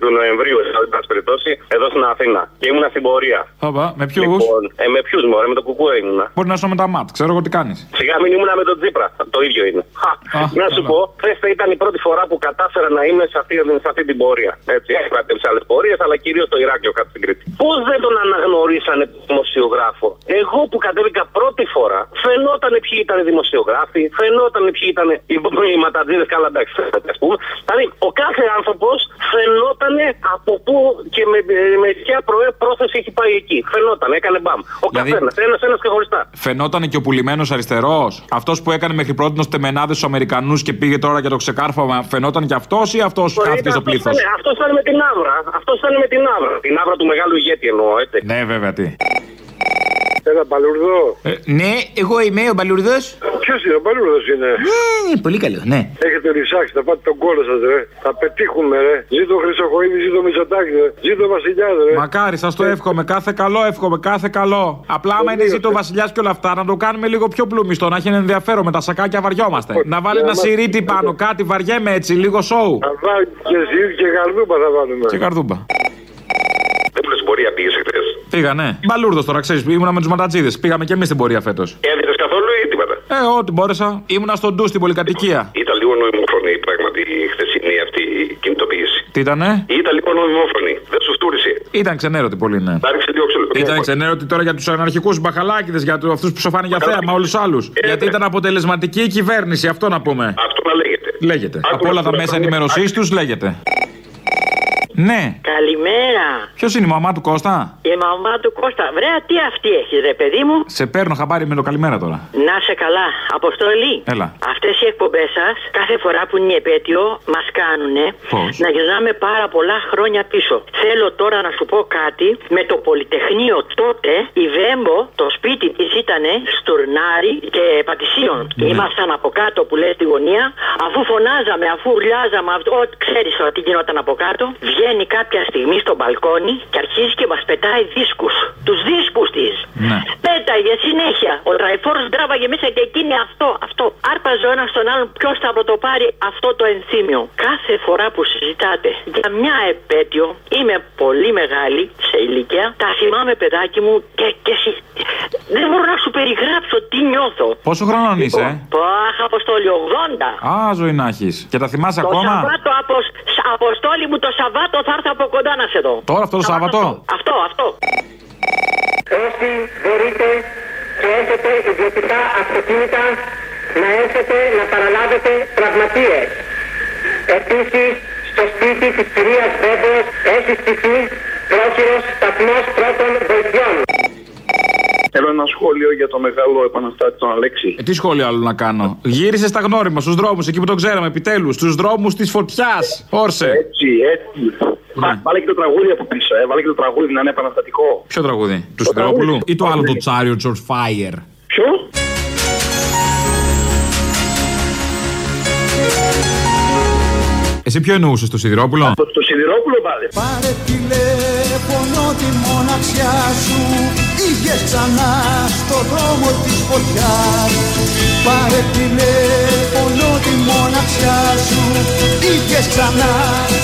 του Νοεμβρίου, εν πάση περιπτώσει, εδώ στην Αθήνα. Και ήμουν στην πορεία. Όπα, με ποιους; Λοιπόν, ε, με ποιους μωρέ, με το κουκούε ήμουνα. Μπορείς να σου με τα ματ, ξέρω εγώ τι κάνεις. Σιγά μην ήμουνα με τον Τζίπρα. Το ίδιο είναι. Χα. Α, να σου καλά. πω, χθες ήταν η πρώτη φορά που κατάφερα να είμαι σε αυτή, σε αυτή την πορεία. Έτσι, έκανα τι άλλες πορείες, αλλά κυρίως το Ηράκλειο κάτω στην Κρήτη. Πώς δεν τον αναγνωρίσανε τον δημοσιογράφο; Εγώ που κατέβηκα πρώτη φορά, φαινόταν ποιοι ήταν οι δημοσιογράφοι, φαινόταν ποιοι ήταν οι, οι ματατζίδες, καλά εντάξει, φαίνεται, ας πούμε. Δηλαδή, ο κάθε άνθρωπος φαινόταν από πού και με, με ποια προέ- πρόθεση έχει πάει εκεί. Φαινόταν, έκανε μπαμ. Ο Δηλαδή- καθένας, ένα-ένα ξεχωριστά. Φαινόταν και ο πουλημένος αριστερός. Αυτός που έκανε μέχρι πρώτη τεμενάδες στους Αμερικανούς και πήγε τώρα για το ξεκάρφωμα. Φαινόταν και αυτός ή αυτός χάθηκε στο πλήθος; Αυτός ήταν με την άβρα. Αυτός ήταν με την άβρα; Την άβρα του μεγάλου ηγέτη εννοώ, έτσι. Ναι, βέβαια τι. Ένα μπαλουρδό. ναι, εγώ είμαι ο Μπαλουρδό. Ποιος είναι, ο Μπαλούρδος είναι; Ναι, πολύ καλό, ναι. Έχετε ρισάξει, θα πάτε τον κόλλο σας, ρε. Θα πετύχουμε, ρε. Ζήτω Χρυσοχοίδη, ζήτω Μητσοτάκη, ρε. Ζήτω Βασιλιάς, ρε. Μακάρι, σας το εύχομαι. Κάθε καλό εύχομαι. Κάθε καλό. Απλά άμα είναι ζήτω βασιλιάς και όλα αυτά, να το κάνουμε λίγο πιο πλούμιστο. Να έχει ένα ενδιαφέρον με τα σακάκια βαριόμαστε. Να βάλει ένα σιρίτι πάνω, κάτι βαριέμαι έτσι, λίγο σοου. Θα βάλει και ζήτω και γαρδούπα θα βάλουμε. Και καρδούμπα. Δεν μου λε πορεία πήγε χθε. Πήγα, ναι. Μπαλούρδος τώρα, ξέρεις, ήμουνα με τους ματατζίδες. Πήγαμε και εμείς στην πορεία φέτος. Έδινες καθόλου ή τίποτα; Ε, ό,τι μπόρεσα. Ήμουνα στον ντου στην πολυκατοικία. Ήταν λίγο νοημόφωνη πράγματι η χθεσινή αυτή η κινητοποίηση. Τι ήτανε; Ήταν λίγο νοημόφωνη. Δεν σου φτούρισε. Ήταν ξενέρωτη πολύ, ναι. Τα ρίξε λίγο ξύλο. Ήταν ξενέρωτη τώρα για τους αναρχικούς μπαχαλάκιδε, για αυτούς που ψοφάνε για θέαμα, όλους τους άλλους. Γιατί ήταν αποτελεσματική η κυβέρνηση, αυτό να πούμε. Αυτό να λέγεται. Λέγεται. Από όλα τα μέσα ενημέρωσής τους λέγεται. Ναι. Καλημέρα. Ποιος είναι η μαμά του Κώστα; Η μαμά του Κώστα. Βρέα, τι αυτή έχει, ρε παιδί μου; Σε παίρνω χαμπάρι με το καλημέρα τώρα. Να σε καλά. Αποστολή. Έλα. Αυτές οι εκπομπές σας, κάθε φορά που είναι η επέτειο, μας κάνουν Πώς; να γυρνάμε πάρα πολλά χρόνια πίσω. Θέλω τώρα να σου πω κάτι. Με το Πολυτεχνείο τότε, η Βέμπο, το σπίτι της ήταν στουρνάρι και πατησίων. Ναι. Ήμασταν από κάτω που λέει στη γωνία, αφού φωνάζαμε, αφού ουρλιάζαμε, αυτό, ό, ξέρεις τώρα τι γινόταν από κάτω. Βγαίνει κάποια στιγμή στο μπαλκόνι και αρχίζει και μας πετάει δίσκους. Τους δίσκους της. Ναι. Πέταγε συνέχεια. Ο τραϊφόρο τράβαγε μέσα και εκείνη αυτό, αυτό. Άρπαζε ο ένας τον άλλον ποιος θα πρωτοπάρει αυτό το ενθύμιο. Κάθε φορά που συζητάτε για μια επέτειο, είμαι πολύ μεγάλη σε ηλικία, τα θυμάμαι παιδάκι μου και, και συ- δεν μπορώ να σου περιγράψω τι νιώθω. Πόσο χρονών είσαι, ε; Πάχ, Αποστόλη, 80. Α, ζωή να έχεις. Και τα θυμάσαι Το ακόμα; Σαββάτο, απο- σ- Αποστόλη μου, το Σαββάτο θα έρθω από κοντά να σε δω. Τώρα αυτό το Σάββατο. Αυτό, αυτό. Όσοι μπορείτε και έχετε ιδιωτικά αυτοκίνητα να έρθετε να παραλάβετε τραυματίες. Επίσης, στο σπίτι της κυρίας Βέμπος έχει στηθεί Θέλω ένα σχόλιο για το μεγάλο επαναστάτη τον Αλέξη. Ε, τι σχόλιο άλλο να κάνω; Γύρισε στα γνώριμα, στους δρόμους, εκεί που τον ξέραμε επιτέλους. Στους δρόμους της φωτιάς. Όρσε. Έτσι, έτσι. Βά- Βάλε και το τραγούδι από πίσω, ε. Βάλε και το τραγούδι να είναι επαναστατικό. Ποιο τραγούδι, του Σιδηρόπουλου ή το άλλο το Chariot of Fire; Ποιο; Εσύ ποιο εννοούσες, το Σιδηρόπουλο; Το, το Σιδηρόπουλο βάλε. Πάρε τηλέφωνο τη μοναξιά σου Είχες ξανά στο δρόμο της φωτιάς. Πάρε τηλέφωνο τη μοναξιά σου. Είχες ξανά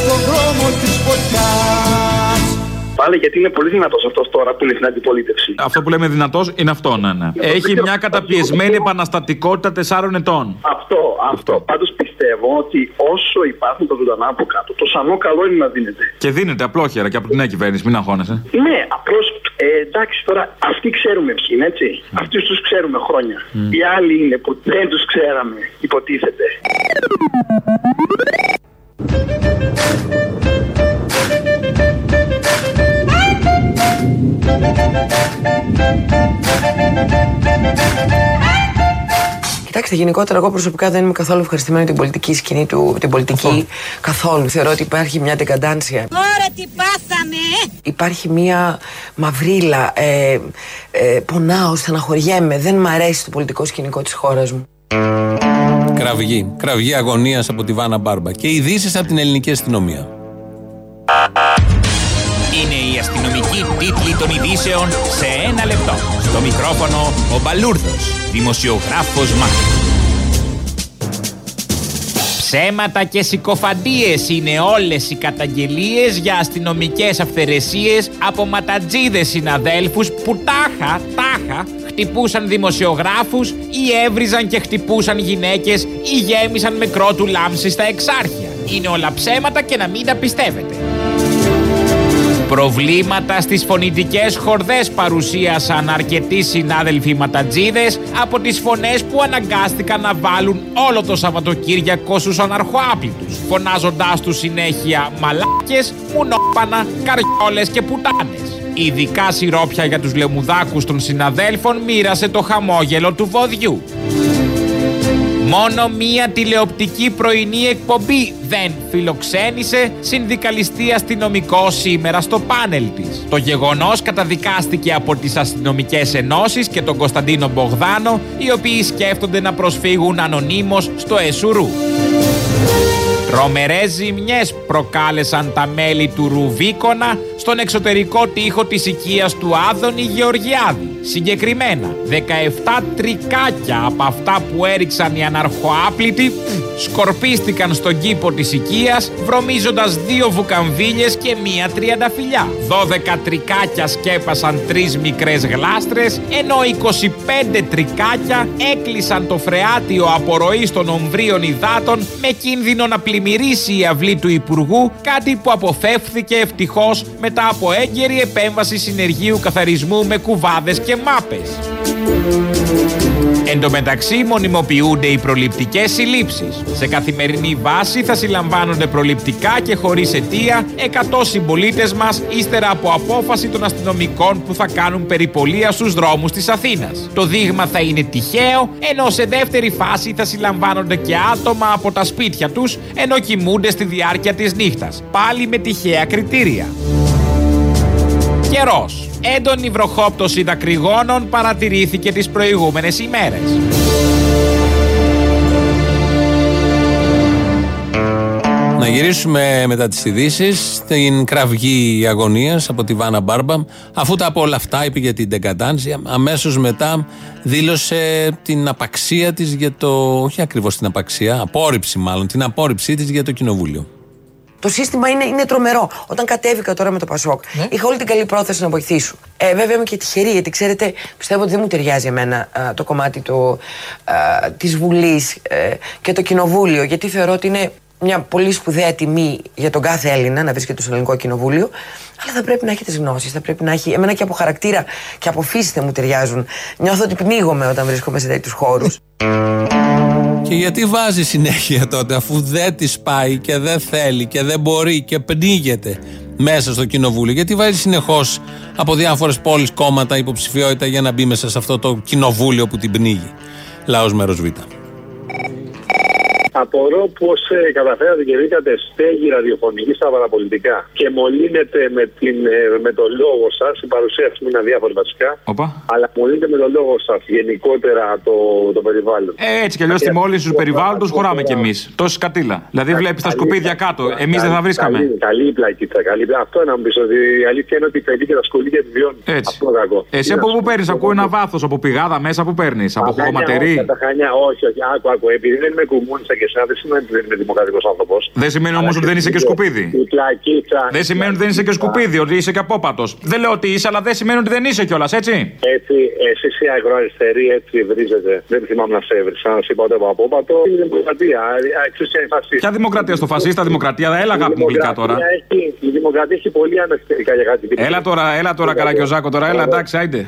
στο δρόμο της φωτιάς Βάλε γιατί είναι πολύ δυνατός αυτός τώρα που είναι στην αντιπολίτευση. Αυτό που λέμε δυνατός είναι αυτό, ναι, ναι. Έχει μια καταπιεσμένη επαναστατικότητα τεσσάρων ετών. Αυτό, αυτό. Πάντως πιστεύω ότι όσο υπάρχουν τα ζωντανά από κάτω, το σανό καλό είναι να δίνεται. Και δίνεται απλόχερα και από την νέα κυβέρνηση, μην αγχώνεσαι. Ναι, απλώς ε, εντάξει τώρα, αυτοί ξέρουμε ποιοι είναι έτσι. Αυτούς τους ξέρουμε χρόνια. Οι άλλοι είναι που δεν τους ξέραμε, υποτίθεται. Κοιτάξτε, γενικότερα εγώ προσωπικά δεν είμαι καθόλου ευχαριστημένη την πολιτική σκηνή του, την πολιτική καθόλου. Θεωρώ ότι υπάρχει μια ντεκαντάνσια. Τώρα τι πάθαμε! Υπάρχει μια μαυρίλα. Ε, ε, πονάω, στεναχωριέμαι. Δεν μ' αρέσει το πολιτικό σκηνικό της χώρας μου. Κραυγή. Κραυγή αγωνίας από τη Βάνα Μπάρμπα. Και ειδήσεις από την ελληνική αστυνομία. Των ειδήσεων σε ένα λεπτό. Στο μικρόφωνο ο Μπαλούρδος, δημοσιογράφος Μάρκο. Ψέματα και συκοφαντίες είναι όλες οι καταγγελίες για αστυνομικές αυθαιρεσίες από ματατζίδες συναδέλφους που τάχα, τάχα χτυπούσαν δημοσιογράφους ή έβριζαν και χτυπούσαν γυναίκες ή γέμισαν με κρότου λάμψη στα εξάρχεια. Είναι όλα ψέματα και να μην τα πιστεύετε. Προβλήματα στις φωνητικές χορδές παρουσίασαν αρκετοί συνάδελφοι ματατζίδες από τις φωνές που αναγκάστηκαν να βάλουν όλο το Σαββατοκύριακο στους αναρχοάπλητους, φωνάζοντάς τους συνέχεια μαλάκες, μουνόπανα, καριόλες και πουτάνες. Ειδικά σιρόπια για τους λεμουδάκους των συναδέλφων μοίρασε το χαμόγελο του βοδιού. Μόνο μία τηλεοπτική πρωινή εκπομπή δεν φιλοξένησε συνδικαλιστή αστυνομικό σήμερα στο πάνελ της. Το γεγονός καταδικάστηκε από τις αστυνομικές ενώσεις και τον Κωνσταντίνο Μπογδάνο, οι οποίοι σκέφτονται να προσφύγουν ανωνύμως στο ΕΣΟΥΡΟΥ. Τρομερές ζημιές προκάλεσαν τα μέλη του Ρουβίκονα στον εξωτερικό τοίχο της οικίας του Άδωνη Γεωργιάδη. Συγκεκριμένα, 17 τρικάκια από αυτά που έριξαν οι αναρχοάπλητοι σκορπίστηκαν στον κήπο της οικίας βρωμίζοντας δύο βουκαμβίλες και μία τριανταφυλιά. 12 τρικάκια σκέπασαν τρεις μικρές γλάστρες ενώ 25 τρικάκια έκλεισαν το φρεάτιο απορροής των ομβρίων υδάτων με κίνδυνο να πλημμυρίσει η αυλή του Υπουργού κάτι που αποφεύθηκε ευτυχώς μετά από έγκαιρη επέμβαση συνεργείου καθαρισμού με κουβάδες και μάπες. Εν τω μεταξύ μονιμοποιούνται οι προληπτικές συλλήψεις. Σε καθημερινή βάση θα συλλαμβάνονται προληπτικά και χωρίς αιτία 100 συμπολίτες μας ύστερα από απόφαση των αστυνομικών που θα κάνουν περιπολία στους δρόμους της Αθήνας. Το δείγμα θα είναι τυχαίο, ενώ σε δεύτερη φάση θα συλλαμβάνονται και άτομα από τα σπίτια τους, ενώ κοιμούνται στη διάρκεια της νύχτας. Πάλι με τυχαία κριτήρια. Καιρός. Έντονη βροχόπτωση δακρυγόνων παρατηρήθηκε τις προηγούμενες ημέρες. Να γυρίσουμε μετά τις ειδήσεις στην κραυγή αγωνίας από τη Βάνα Μπάρμπα. Αφού τα από όλα αυτά είπε για την τεγκατάνση, αμέσως μετά δήλωσε την απαξία της για το. Όχι ακριβώς την απαξία, απόρριψη μάλλον, την απόρριψή της για το κοινοβούλιο. Το σύστημα είναι, είναι τρομερό. Όταν κατέβηκα τώρα με το Πασόκ, Ναι. είχα όλη την καλή πρόθεση να βοηθήσω. Ε, βέβαια είμαι και τυχερή, γιατί ξέρετε, πιστεύω ότι δεν μου ταιριάζει εμένα α, το κομμάτι του, α, της Βουλής ε, και το Κοινοβούλιο, γιατί θεωρώ ότι είναι μια πολύ σπουδαία τιμή για τον κάθε Έλληνα να βρίσκεται στο ελληνικό κοινοβούλιο, αλλά θα πρέπει να έχει τις γνώσεις, θα πρέπει να έχει. Εμένα και από χαρακτήρα και από φύση δεν μου ταιριάζουν. Νιώθω ότι πνίγομαι όταν βρίσκομαι σε τέτοιους χώρους. Και γιατί βάζει συνέχεια τότε, αφού δεν της πάει και δεν θέλει και δεν μπορεί και πνίγεται μέσα στο κοινοβούλιο. Γιατί βάζει συνεχώς από διάφορες πόλεις κόμματα υποψηφιότητα για να μπει μέσα σε αυτό το κοινοβούλιο που την πνίγει. Λαός μέρος Β. Απορώ πώ ε, καταφέρατε και βρήκατε στέγη ραδιοφωνική στα παραπολιτικά και μολύνετε με, την, ε, με το λόγο σας. Η παρουσία σα είναι αδιάφορη βασικά. Οπα. Αλλά μολύνετε με το λόγο σας γενικότερα το, το περιβάλλον. Ε, έτσι κι αλλιώς στη μόλυνση του περιβάλλοντος χωράμε κι εμείς. Τόση σκατήλα. Δηλαδή βλέπεις τα σκουπίδια κάτω. Εμείς δεν θα βρίσκαμε. Καλή, καλή η πλακίτσα. Καλή. Αυτό να μου πεις ότι η αλήθεια είναι ότι η παιδί και τα σκολίδια τη βιώνει. Έτσι. Αυτό είναι κακό. Εσύ από πού παίρνεις, ακούω ένα βάθος από πηγάδα μέσα που παίρνεις. Από Τα χανιά, χωματερή. όχι, Τα χανιά, όχι, όχι. Άκου, άκου. Επειδή δεν είμαι κουμούνιστα και εσένα, δεν σημαίνει ότι δεν είμαι δημοκρατικός άνθρωπος. Δεν σημαίνει όμως ότι δεν είσαι και σκουπίδι. Η πλακίτσα. Δεν σημαίνει ότι δεν είσαι και σκουπίδι, ότι είσαι και απόπατος. Δεν λέω ότι είσαι, αλλά δεν σημαίνει ότι δεν είσαι κιόλας, έτσι. Έτσι, εσεί οι αγροαριστεροί έτσι βρίζετε. Δεν θυμάμαι να σε έβρισα, να σου είπα ούτε από απόπατο. Είναι δημοκρατία. Εξουσία είναι φασίστα. Ποια δημοκρατία στο φασίστα, δημοκρατία, έλα αγάπη μου γλυκά τώρα. Έχει, η δημοκρατία έχει πολύ ανεξιτερικά για κάτι τέτοιο. Έλα τώρα, έλα τώρα, Καρακιοζάκο τώρα, έλα εντάξει, άιντε.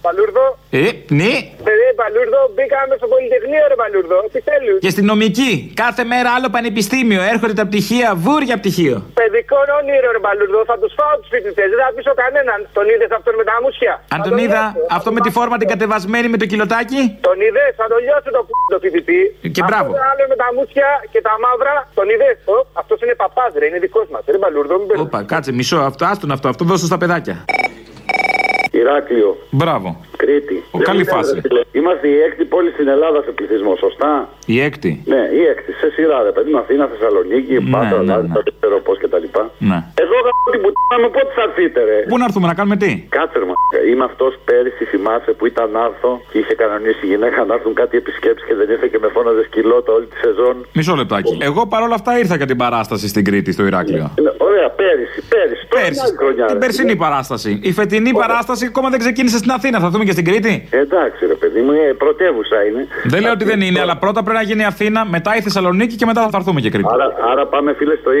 Ρε, Παλούρδο. Ε, ναι. Ρε, Παλούρδο, μπήκαμε στο Πολυτεχνείο, ρε Παλούρδο. Τι θέλεις; Και στην νομική, κάθε μέρα άλλο πανεπιστήμιο, έρχονται τα πτυχία, βούρια πτυχίο. Παιδικό όνειρο, ρε Παλούρδο. Θα τους φάω τους φοιτητές. Δεν θα πείσω κανέναν. Τον είδες αυτόν με τα μουσια; Αν τον είδα, αυτό με τη φόρμα την κατεβασμένη με το κιλοτάκι. Τον είδες, θα τον λιώσει το π*** το φοιτητή. Και μπράβο. Αυτό άλλο με τα μουσια και τα μαύρα. Τον είδες; Αυτός είναι παπάδ, ρε. Είναι δικός μας. Ρε Παλούρδο, μην παίρνει. Όπα, κάτσε μισό, αυτό, άστον αυτό, αυτό δώσω στα παιδάκια. Ηράκλειο. Μπράβο. Κρήτη. Ο, καλή φάση. Είμαστε η έκτη πόλη στην Ελλάδα σε πληθυσμό, σωστά; Η έκτη. Ναι, η έκτη. Σε σειρά, ρε παιδί μου, Αθήνα, Θεσσαλονίκη, Ναι, Πάτρα, ναι, Λάρισα, ναι. δεν ξέρω πώ κτλ. Ναι. Εδώ γαμώ την πουτάνα με πότε θα έρθετε, ρε; Πού να έρθουμε να κάνουμε τι; Κάτσε, ρε, μα. Είμαι αυτός πέρυσι, θυμάσαι που ήταν άρθρο και είχε κανονίσει η γυναίκα να έρθουν κάτι επισκέψεις και δεν ήρθε και με φώναζε σκυλότα όλη τη σεζόν. Μισό λεπτάκι. Εγώ παρόλα αυτά ήρθα για την παράσταση στην Κρήτη, στο Ηράκλειο. Είναι- Ωραία, πέρυσι, πέρυσι. Τώρα Πέρσι. άλλη χρονιά, Την ρε. περσινή παράσταση. Η φετινή παράσταση ακόμα δεν ξεκίνησε στην Αθήνα. Θα δούμε και στην Κρήτη. Εντάξει, ρε παιδί μου, ε, πρωτεύουσα είναι. Δεν λέω ότι δεν είναι, αλλά πρώτα πρέπει να γίνει Αθήνα, μετά η Θεσσαλονίκη και μετά θα έρθουμε και Κρήτη. Άρα, άρα πάμε, φίλε, στο 20,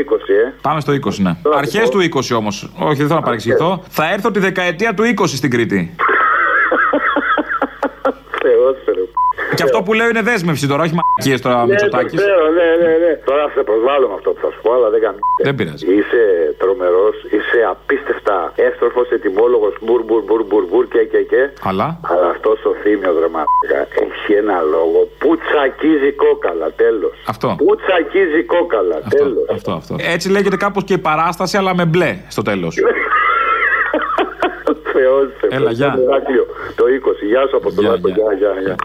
ε. Πάμε στο 20, ναι. Αρχές του 20 όμως. Όχι, δεν θέλω να παρεξηγηθώ. Θα έρθω τη δεκαετία του 20 στην Κρήτη. Θεός, ρε. Και αυτό που λέω είναι δέσμευση τώρα, όχι μαλακίε τώρα Ναι, το Μητσοτάκη. ξέρω, ναι, ναι, ναι. Τώρα σε προσβάλλω με αυτό που θα σου πω, αλλά δεν κάνει. Δεν πειράζει. Είσαι τρομερό, είσαι απίστευτα έστροφο ετοιμόλογο μπουρ μπουρ μπουρ μπουρ μπουρ και και και. Αλλά. Αλλά αυτό ο θύμιο δραματικά έχει ένα λόγο που τσακίζει κόκαλα, τέλο. Αυτό. Που τσακίζει κόκαλα, τέλο. Αυτό, αυτό. Έτσι λέγεται κάπω και η παράσταση, αλλά με μπλε στο τέλο. Θεός, Έλα, γεια. Το 20, γεια σου από το Λάκο, γεια, γεια, γεια.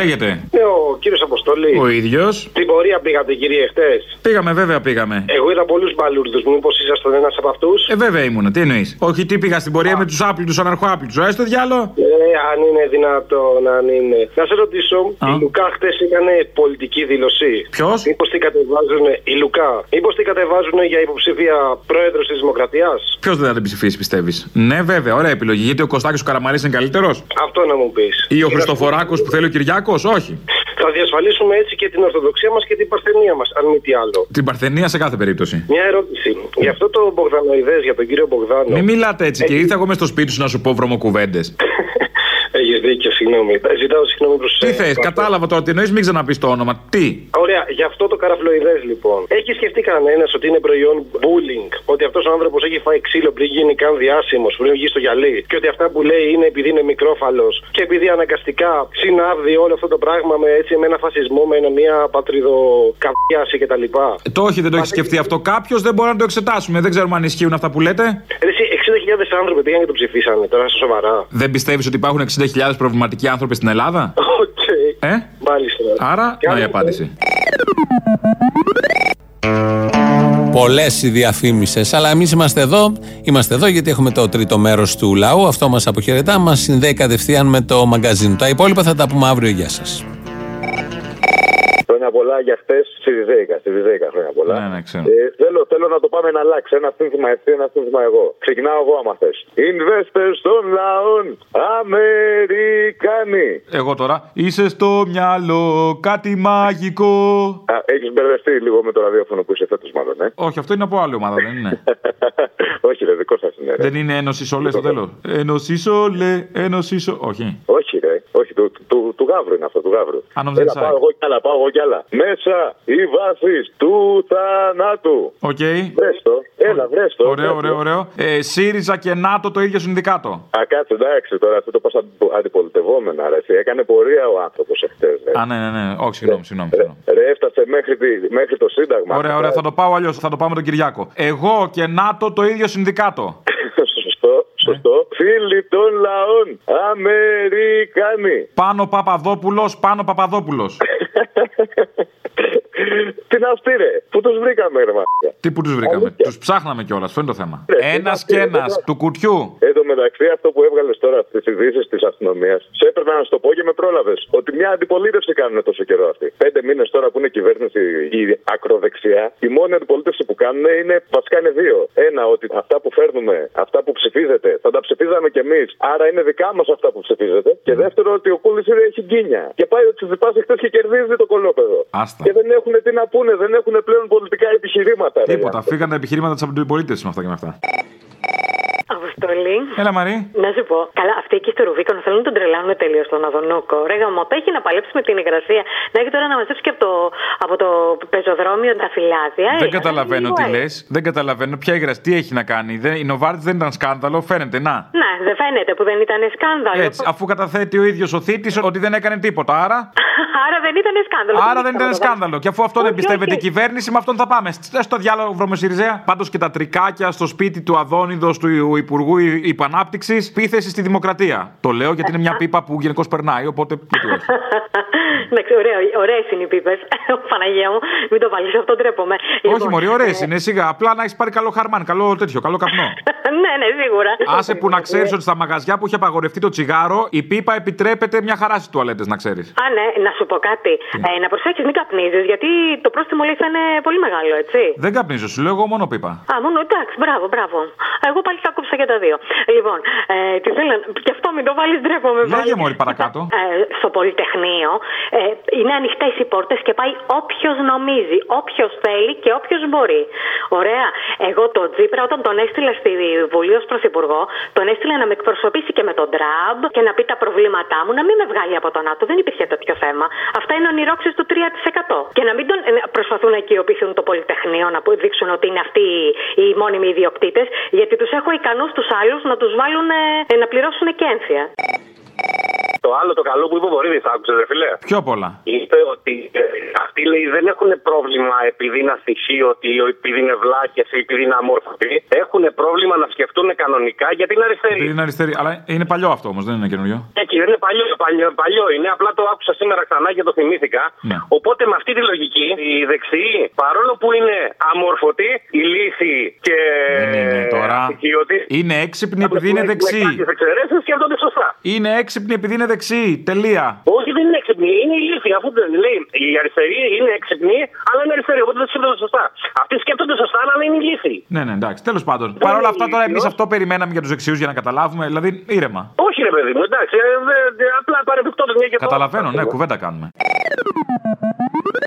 Λέγεται. Ναι, ο κύριος Αποστολή. Ο ίδιος. Την πορεία πήγατε, κύριε, χτες; Πήγαμε, βέβαια πήγαμε. Εγώ είδα πολλούς μπαλούρδους. Μήπω ήσασταν ένας από αυτούς. Ε, βέβαια ήμουνα. Τι εννοείς. Όχι, τι πήγα στην πορεία με τους άπλητους αναρχοάπλητους. Έστω διάλο. Ε, αν είναι δυνατόν, αν είναι. Να σε ρωτήσω, η Λουκά χτες έκανε πολιτική δήλωση; Ποιος; Μήπως την κατεβάζουν. Η Λουκά. Μήπως την κατεβάζουν για υποψήφια πρόεδρος της Δημοκρατίας; Ποιος δεν θα την ψηφίσει, πιστεύεις; Ναι, βέβαια, ωραία επιλογή. Γιατί ο Κωστάκης ο Καραμαρή είναι καλύτερος. Αυτό να μου πεις. Ή ο Χριστοφοράκος που θέλει ο Κυριάκος, όχι. Θα διασφαλίσουμε έτσι και την Ορθοδοξία μας και την Παρθενία μας, αν μη τι άλλο. Την Παρθενία σε κάθε περίπτωση. Μια ερώτηση. Για αυτό το Μπογδανοειδές, για τον κύριο Μπογδάνο. Μην μιλάτε έτσι και ήρθα εγώ μες στο σπίτι σου να σου πω βρωμοκουβέντες. Έχει δίκιο, συγγνώμη. Ε, Ζητάω συγγνώμη προς Τι θες, κατάλαβα τώρα τι εννοείς, μην ξαναπείς το όνομα. Τι; Ωραία, για αυτό το καραφλοειδές λοιπόν. Έχει σκεφτεί κανένας ότι είναι προϊόν bullying, ότι αυτός ο άνθρωπος έχει φάει ξύλο πριν γίνει καν διάσημος, πριν βγει στο γυαλί, και ότι αυτά που λέει είναι επειδή είναι μικρόφαλος και επειδή αναγκαστικά συνάδει όλο αυτό το πράγμα με, έτσι, με ένα φασισμό, με μια πατριδοκαβιάση κτλ. Ε, το όχι, δεν το έχεις σκεφτεί αυτό. Κάποιος δεν μπορεί να το εξετάσουμε. Δεν ξέρουμε αν ισχύουν αυτά που λέτε. Ε, Εσύ, 60.000 άνθρωποι πήγαν και το ψηφίσανε τώρα, στα σοβαρά. Δεν πιστεύεις ότι υπάρχουν 60.000 προβληματικοί άνθρωποι στην Ελλάδα. Οκ. Ε; Μάλιστα. Άρα, να η απάντηση. Πολλές οι διαφήμισες. Αλλά εμείς είμαστε εδώ. Είμαστε εδώ γιατί έχουμε το τρίτο μέρος του λαού. Αυτό μας αποχαιρετά. Μας συνδέει κατευθείαν με το μαγκαζίνο. Τα υπόλοιπα θα τα πούμε αύριο. Γεια σας. Χρόνια πολλά για χτε στη Ριζέικα. Στη Ριζέικα χρόνια πολλά. Ναι, ναι, ξέρω. Ε, θέλω, θέλω να το πάμε να αλλάξει. Ένα σύνθημα εσύ, ένα σύνθημα εγώ. Ξεκινάω εγώ άμα θες. Investors των λαών Αμερικάνοι. Εγώ τώρα. Είσαι στο μυαλό κάτι μαγικό. Έχεις μπερδευτεί λίγο με το ραδιόφωνο που είσαι φέτος, μάλλον, ε. Όχι, αυτό είναι από άλλη ομάδα, δεν είναι. Όχι, ρε, δικό σας είναι. Ρε. δεν είναι Ένωση Σολέ στο τέλος. Ένωση Σολέ, Ένωση Σολέ. Όχι. Όχι, ρε. Όχι, του, του, του γάβρου είναι αυτό, του γάβρου. Αν νόμιζα Έλα, της πάω ΑΕΚ. εγώ κι άλλα, πάω εγώ κι άλλα. Μέσα οι βάσεις του θανάτου. Οκ. Βρέστο, έλα, βρέστο. Ωραίο, ωραίο, ωραίο. Ε, ΣΥΡΙΖΑ και ΝΑΤΟ το ίδιο συνδικάτο. Α, κάτσε, εντάξει τώρα, αυτό το πα αντιπολιτευόμενα, ρε. εσύ. Έκανε πορεία ο άνθρωπος εχθές. Α, ναι, ναι, ναι. Όχι, συγγνώμη, συγγνώμη. συγγνώμη. Ρε, έφτασε μέχρι, τη, μέχρι το Σύνταγμα. Ωραία, ωραία, θα το πάω αλλιώς. Θα το πάω με τον Κυριάκο. Εγώ και ΝΑΤΟ το ίδιο συνδικάτο. Σωστό, σωστό. Φίλοι των λαών, Αμερικάνοι. Πάνω Παπαδόπουλος, πάνω Παπαδόπουλος. Τι να αυτή, ρε. Πού τους βρήκαμε, ρε, μαλάκα; Τι που τους βρήκαμε; Τους ψάχναμε κιόλας, αυτό είναι το θέμα. Ρε, τι Ένας να και πει, ένας ρε, του κουτιού. Εν τω μεταξύ, αυτό που έβγαλες τώρα στις ειδήσεις της αστυνομίας, σε έπαιρνα να σου το πω και με πρόλαβες. Ότι μια αντιπολίτευση κάνουν τόσο καιρό αυτοί. Πέντε μήνες τώρα που είναι κυβέρνηση η ακροδεξιά, η μόνη αντιπολίτευση που κάνουν είναι βασικά είναι δύο. Ένα, ότι αυτά που φέρνουμε, αυτά που ψηφίζετε, θα τα ψηφίζαμε κι εμείς. Άρα είναι δικά μας αυτά που ψηφίζετε. Και δεύτερο, ότι ο Κούλης έχει γκίνια. Και πάει ο Τσιζιπά εχθές και κερδίζει το κολόπεδο. Άστα. Και δεν έχουν τι να πούνε, δεν έχουν πλέον πολιτικά επιχειρήματα. ρε. Τίποτα. Φύγαν τα επιχειρήματα της αντιπολίτευση με αυτά και με αυτά. Αποστολή. Έλα, Μαρή. Να σου πω, καλά, αυτοί εκεί στο Ρουβίκονο θέλουν να τον τρελάνουν τελείως τον Αδονούκο. Ρε γαμώτα, έχει να παλέψει με την υγρασία. Να έχει τώρα να μαζέψει και από το, από το πεζοδρόμιο τα φυλάδια. Δεν Ε, καταλαβαίνω λίγο, τι ε. λες. Δεν καταλαβαίνω ποια υγρασία, τι έχει να κάνει. Δεν- Η Νοβάρτη δεν ήταν σκάνδαλο, φαίνεται. Να. Ναι, δεν φαίνεται που δεν ήταν σκάνδαλο. Έτσι, αφού καταθέτει ο ίδιος ο θήτης ότι δεν έκανε τίποτα. Άρα, Άρα δεν ήταν σκάνδαλο. άρα Τι δεν ήταν σκάνδαλο. σκάνδαλο. Και αφού αυτό δεν Όχι, πιστεύετε η όχι. κυβέρνηση, με αυτόν θα πάμε. Στε στο διάλογο βρωμοσυριζέα. Πάντως και τα τρικάκια στο σπίτι του Αδόνιδος του Υπουργού Υπανάπτυξης, πίθεση στη δημοκρατία. Το λέω γιατί είναι μια πίπα που γενικώς περνάει, οπότε. γιατί όχι. Εντάξει, ωραίες είναι οι πίπες. Παναγία μου, μην το βάλεις αυτό, ντρέπομαι. Όχι, Λοιπόν, Μωρή, ωραίες ε, είναι σιγά. Απλά να έχεις πάρει καλό χαρμάν, καλό τέτοιο, καλό καπνό. ναι, ναι, σίγουρα. Άσε που να ξέρεις ότι στα μαγαζιά που έχει απαγορευτεί το τσιγάρο, η πίπα επιτρέπεται μια χαρά στις τουαλέτες, να ξέρεις. Α, ναι, να σου πω κάτι. Ε, να προσέξει, μην καπνίζεις, γιατί το πρόστιμο λέει θα είναι πολύ μεγάλο, έτσι. Δεν καπνίζω, σου λέω εγώ μόνο πίπα. Α, μόνο εντάξει, μπράβο, μπράβο. Εγώ πάλι θα κόψω άκουσα και τα δύο. Λοιπόν, ε, τι θέλω, και αυτό μην το βάλεις, ντρέπομαι. Λέγε πάλι. μόλι παρακάτω. Ε, στο Πολυτεχνείο ε, είναι ανοιχτές οι πόρτες και πάει όποιος νομίζει, όποιος θέλει και όποιος μπορεί. Ωραία. Εγώ τον Τζίπρα, όταν τον έστειλα στη Βουλή ως Πρωθυπουργό, τον έστειλα να με εκπροσωπήσει και με τον Τραμπ και να πει τα προβλήματά μου, να μην με βγάλει από τον ΝΑΤΟ. Δεν υπήρχε τέτοιο θέμα. Αυτά είναι ονειρόξεις του 3%. Και να μην τον ε, προσπαθούν να οικειοποιηθούν το Πολυτεχνείο, να που- δείξουν ότι είναι αυτοί οι μόνιμοι ιδιοκτήτες, γιατί τους έχω ικανούς τους άλλους να τους βάλουν ε, να πληρώσουν και ένθια. Το άλλο το καλό που είπε ο Βορύδης, άκουσε, ρε φιλέ. Πιο πολλά. Είπε ότι ε, αυτοί λέει δεν έχουν πρόβλημα επειδή είναι αστοιχοί, ότι επειδή είναι βλάκες ή επειδή είναι αμόρφωτοι. Έχουν πρόβλημα να σκεφτούν κανονικά γιατί είναι αριστεροί. Επειδή είναι αριστερή. Αλλά είναι παλιό αυτό όμως, δεν είναι καινούριο. Εκεί δεν είναι παλιό, παλιό, παλιό είναι, απλά το άκουσα σήμερα ξανά και το θυμήθηκα. Ναι. Οπότε με αυτή τη λογική, οι δεξιοί, παρόλο που είναι αμόρφωτοι, ηλίθιοι και. Δεν είναι τώρα. αστοιχείωτοι, Είναι έξυπνη επειδή είναι με δεξί. κάποιες εξαιρέσεις σκέφτονται σωστά. Είναι έξυπνη επειδή είναι δεξί. Τελεία. Όχι, δεν είναι έξυπνοι, είναι ηλίθιοι. Αφού δεν λέει οι αριστεροί είναι έξυπνοι, αλλά είναι αριστεροί, οπότε δεν σκέφτονται σωστά. Αυτοί σκέφτονται σωστά, αλλά είναι ηλίθιοι. Ναι, ναι, εντάξει. Τέλος πάντων. Παρ' όλα αυτά τώρα εμείς αυτό περιμέναμε για τους δεξιού για να καταλάβουμε. Δηλαδή ήρεμα. Όχι, ρε παιδί μου, εντάξει, ε, δε- δε- απλά παρεμπιπτόντω μια και το- Καταλαβαίνω, ναι, κουβέντα κάνουμε.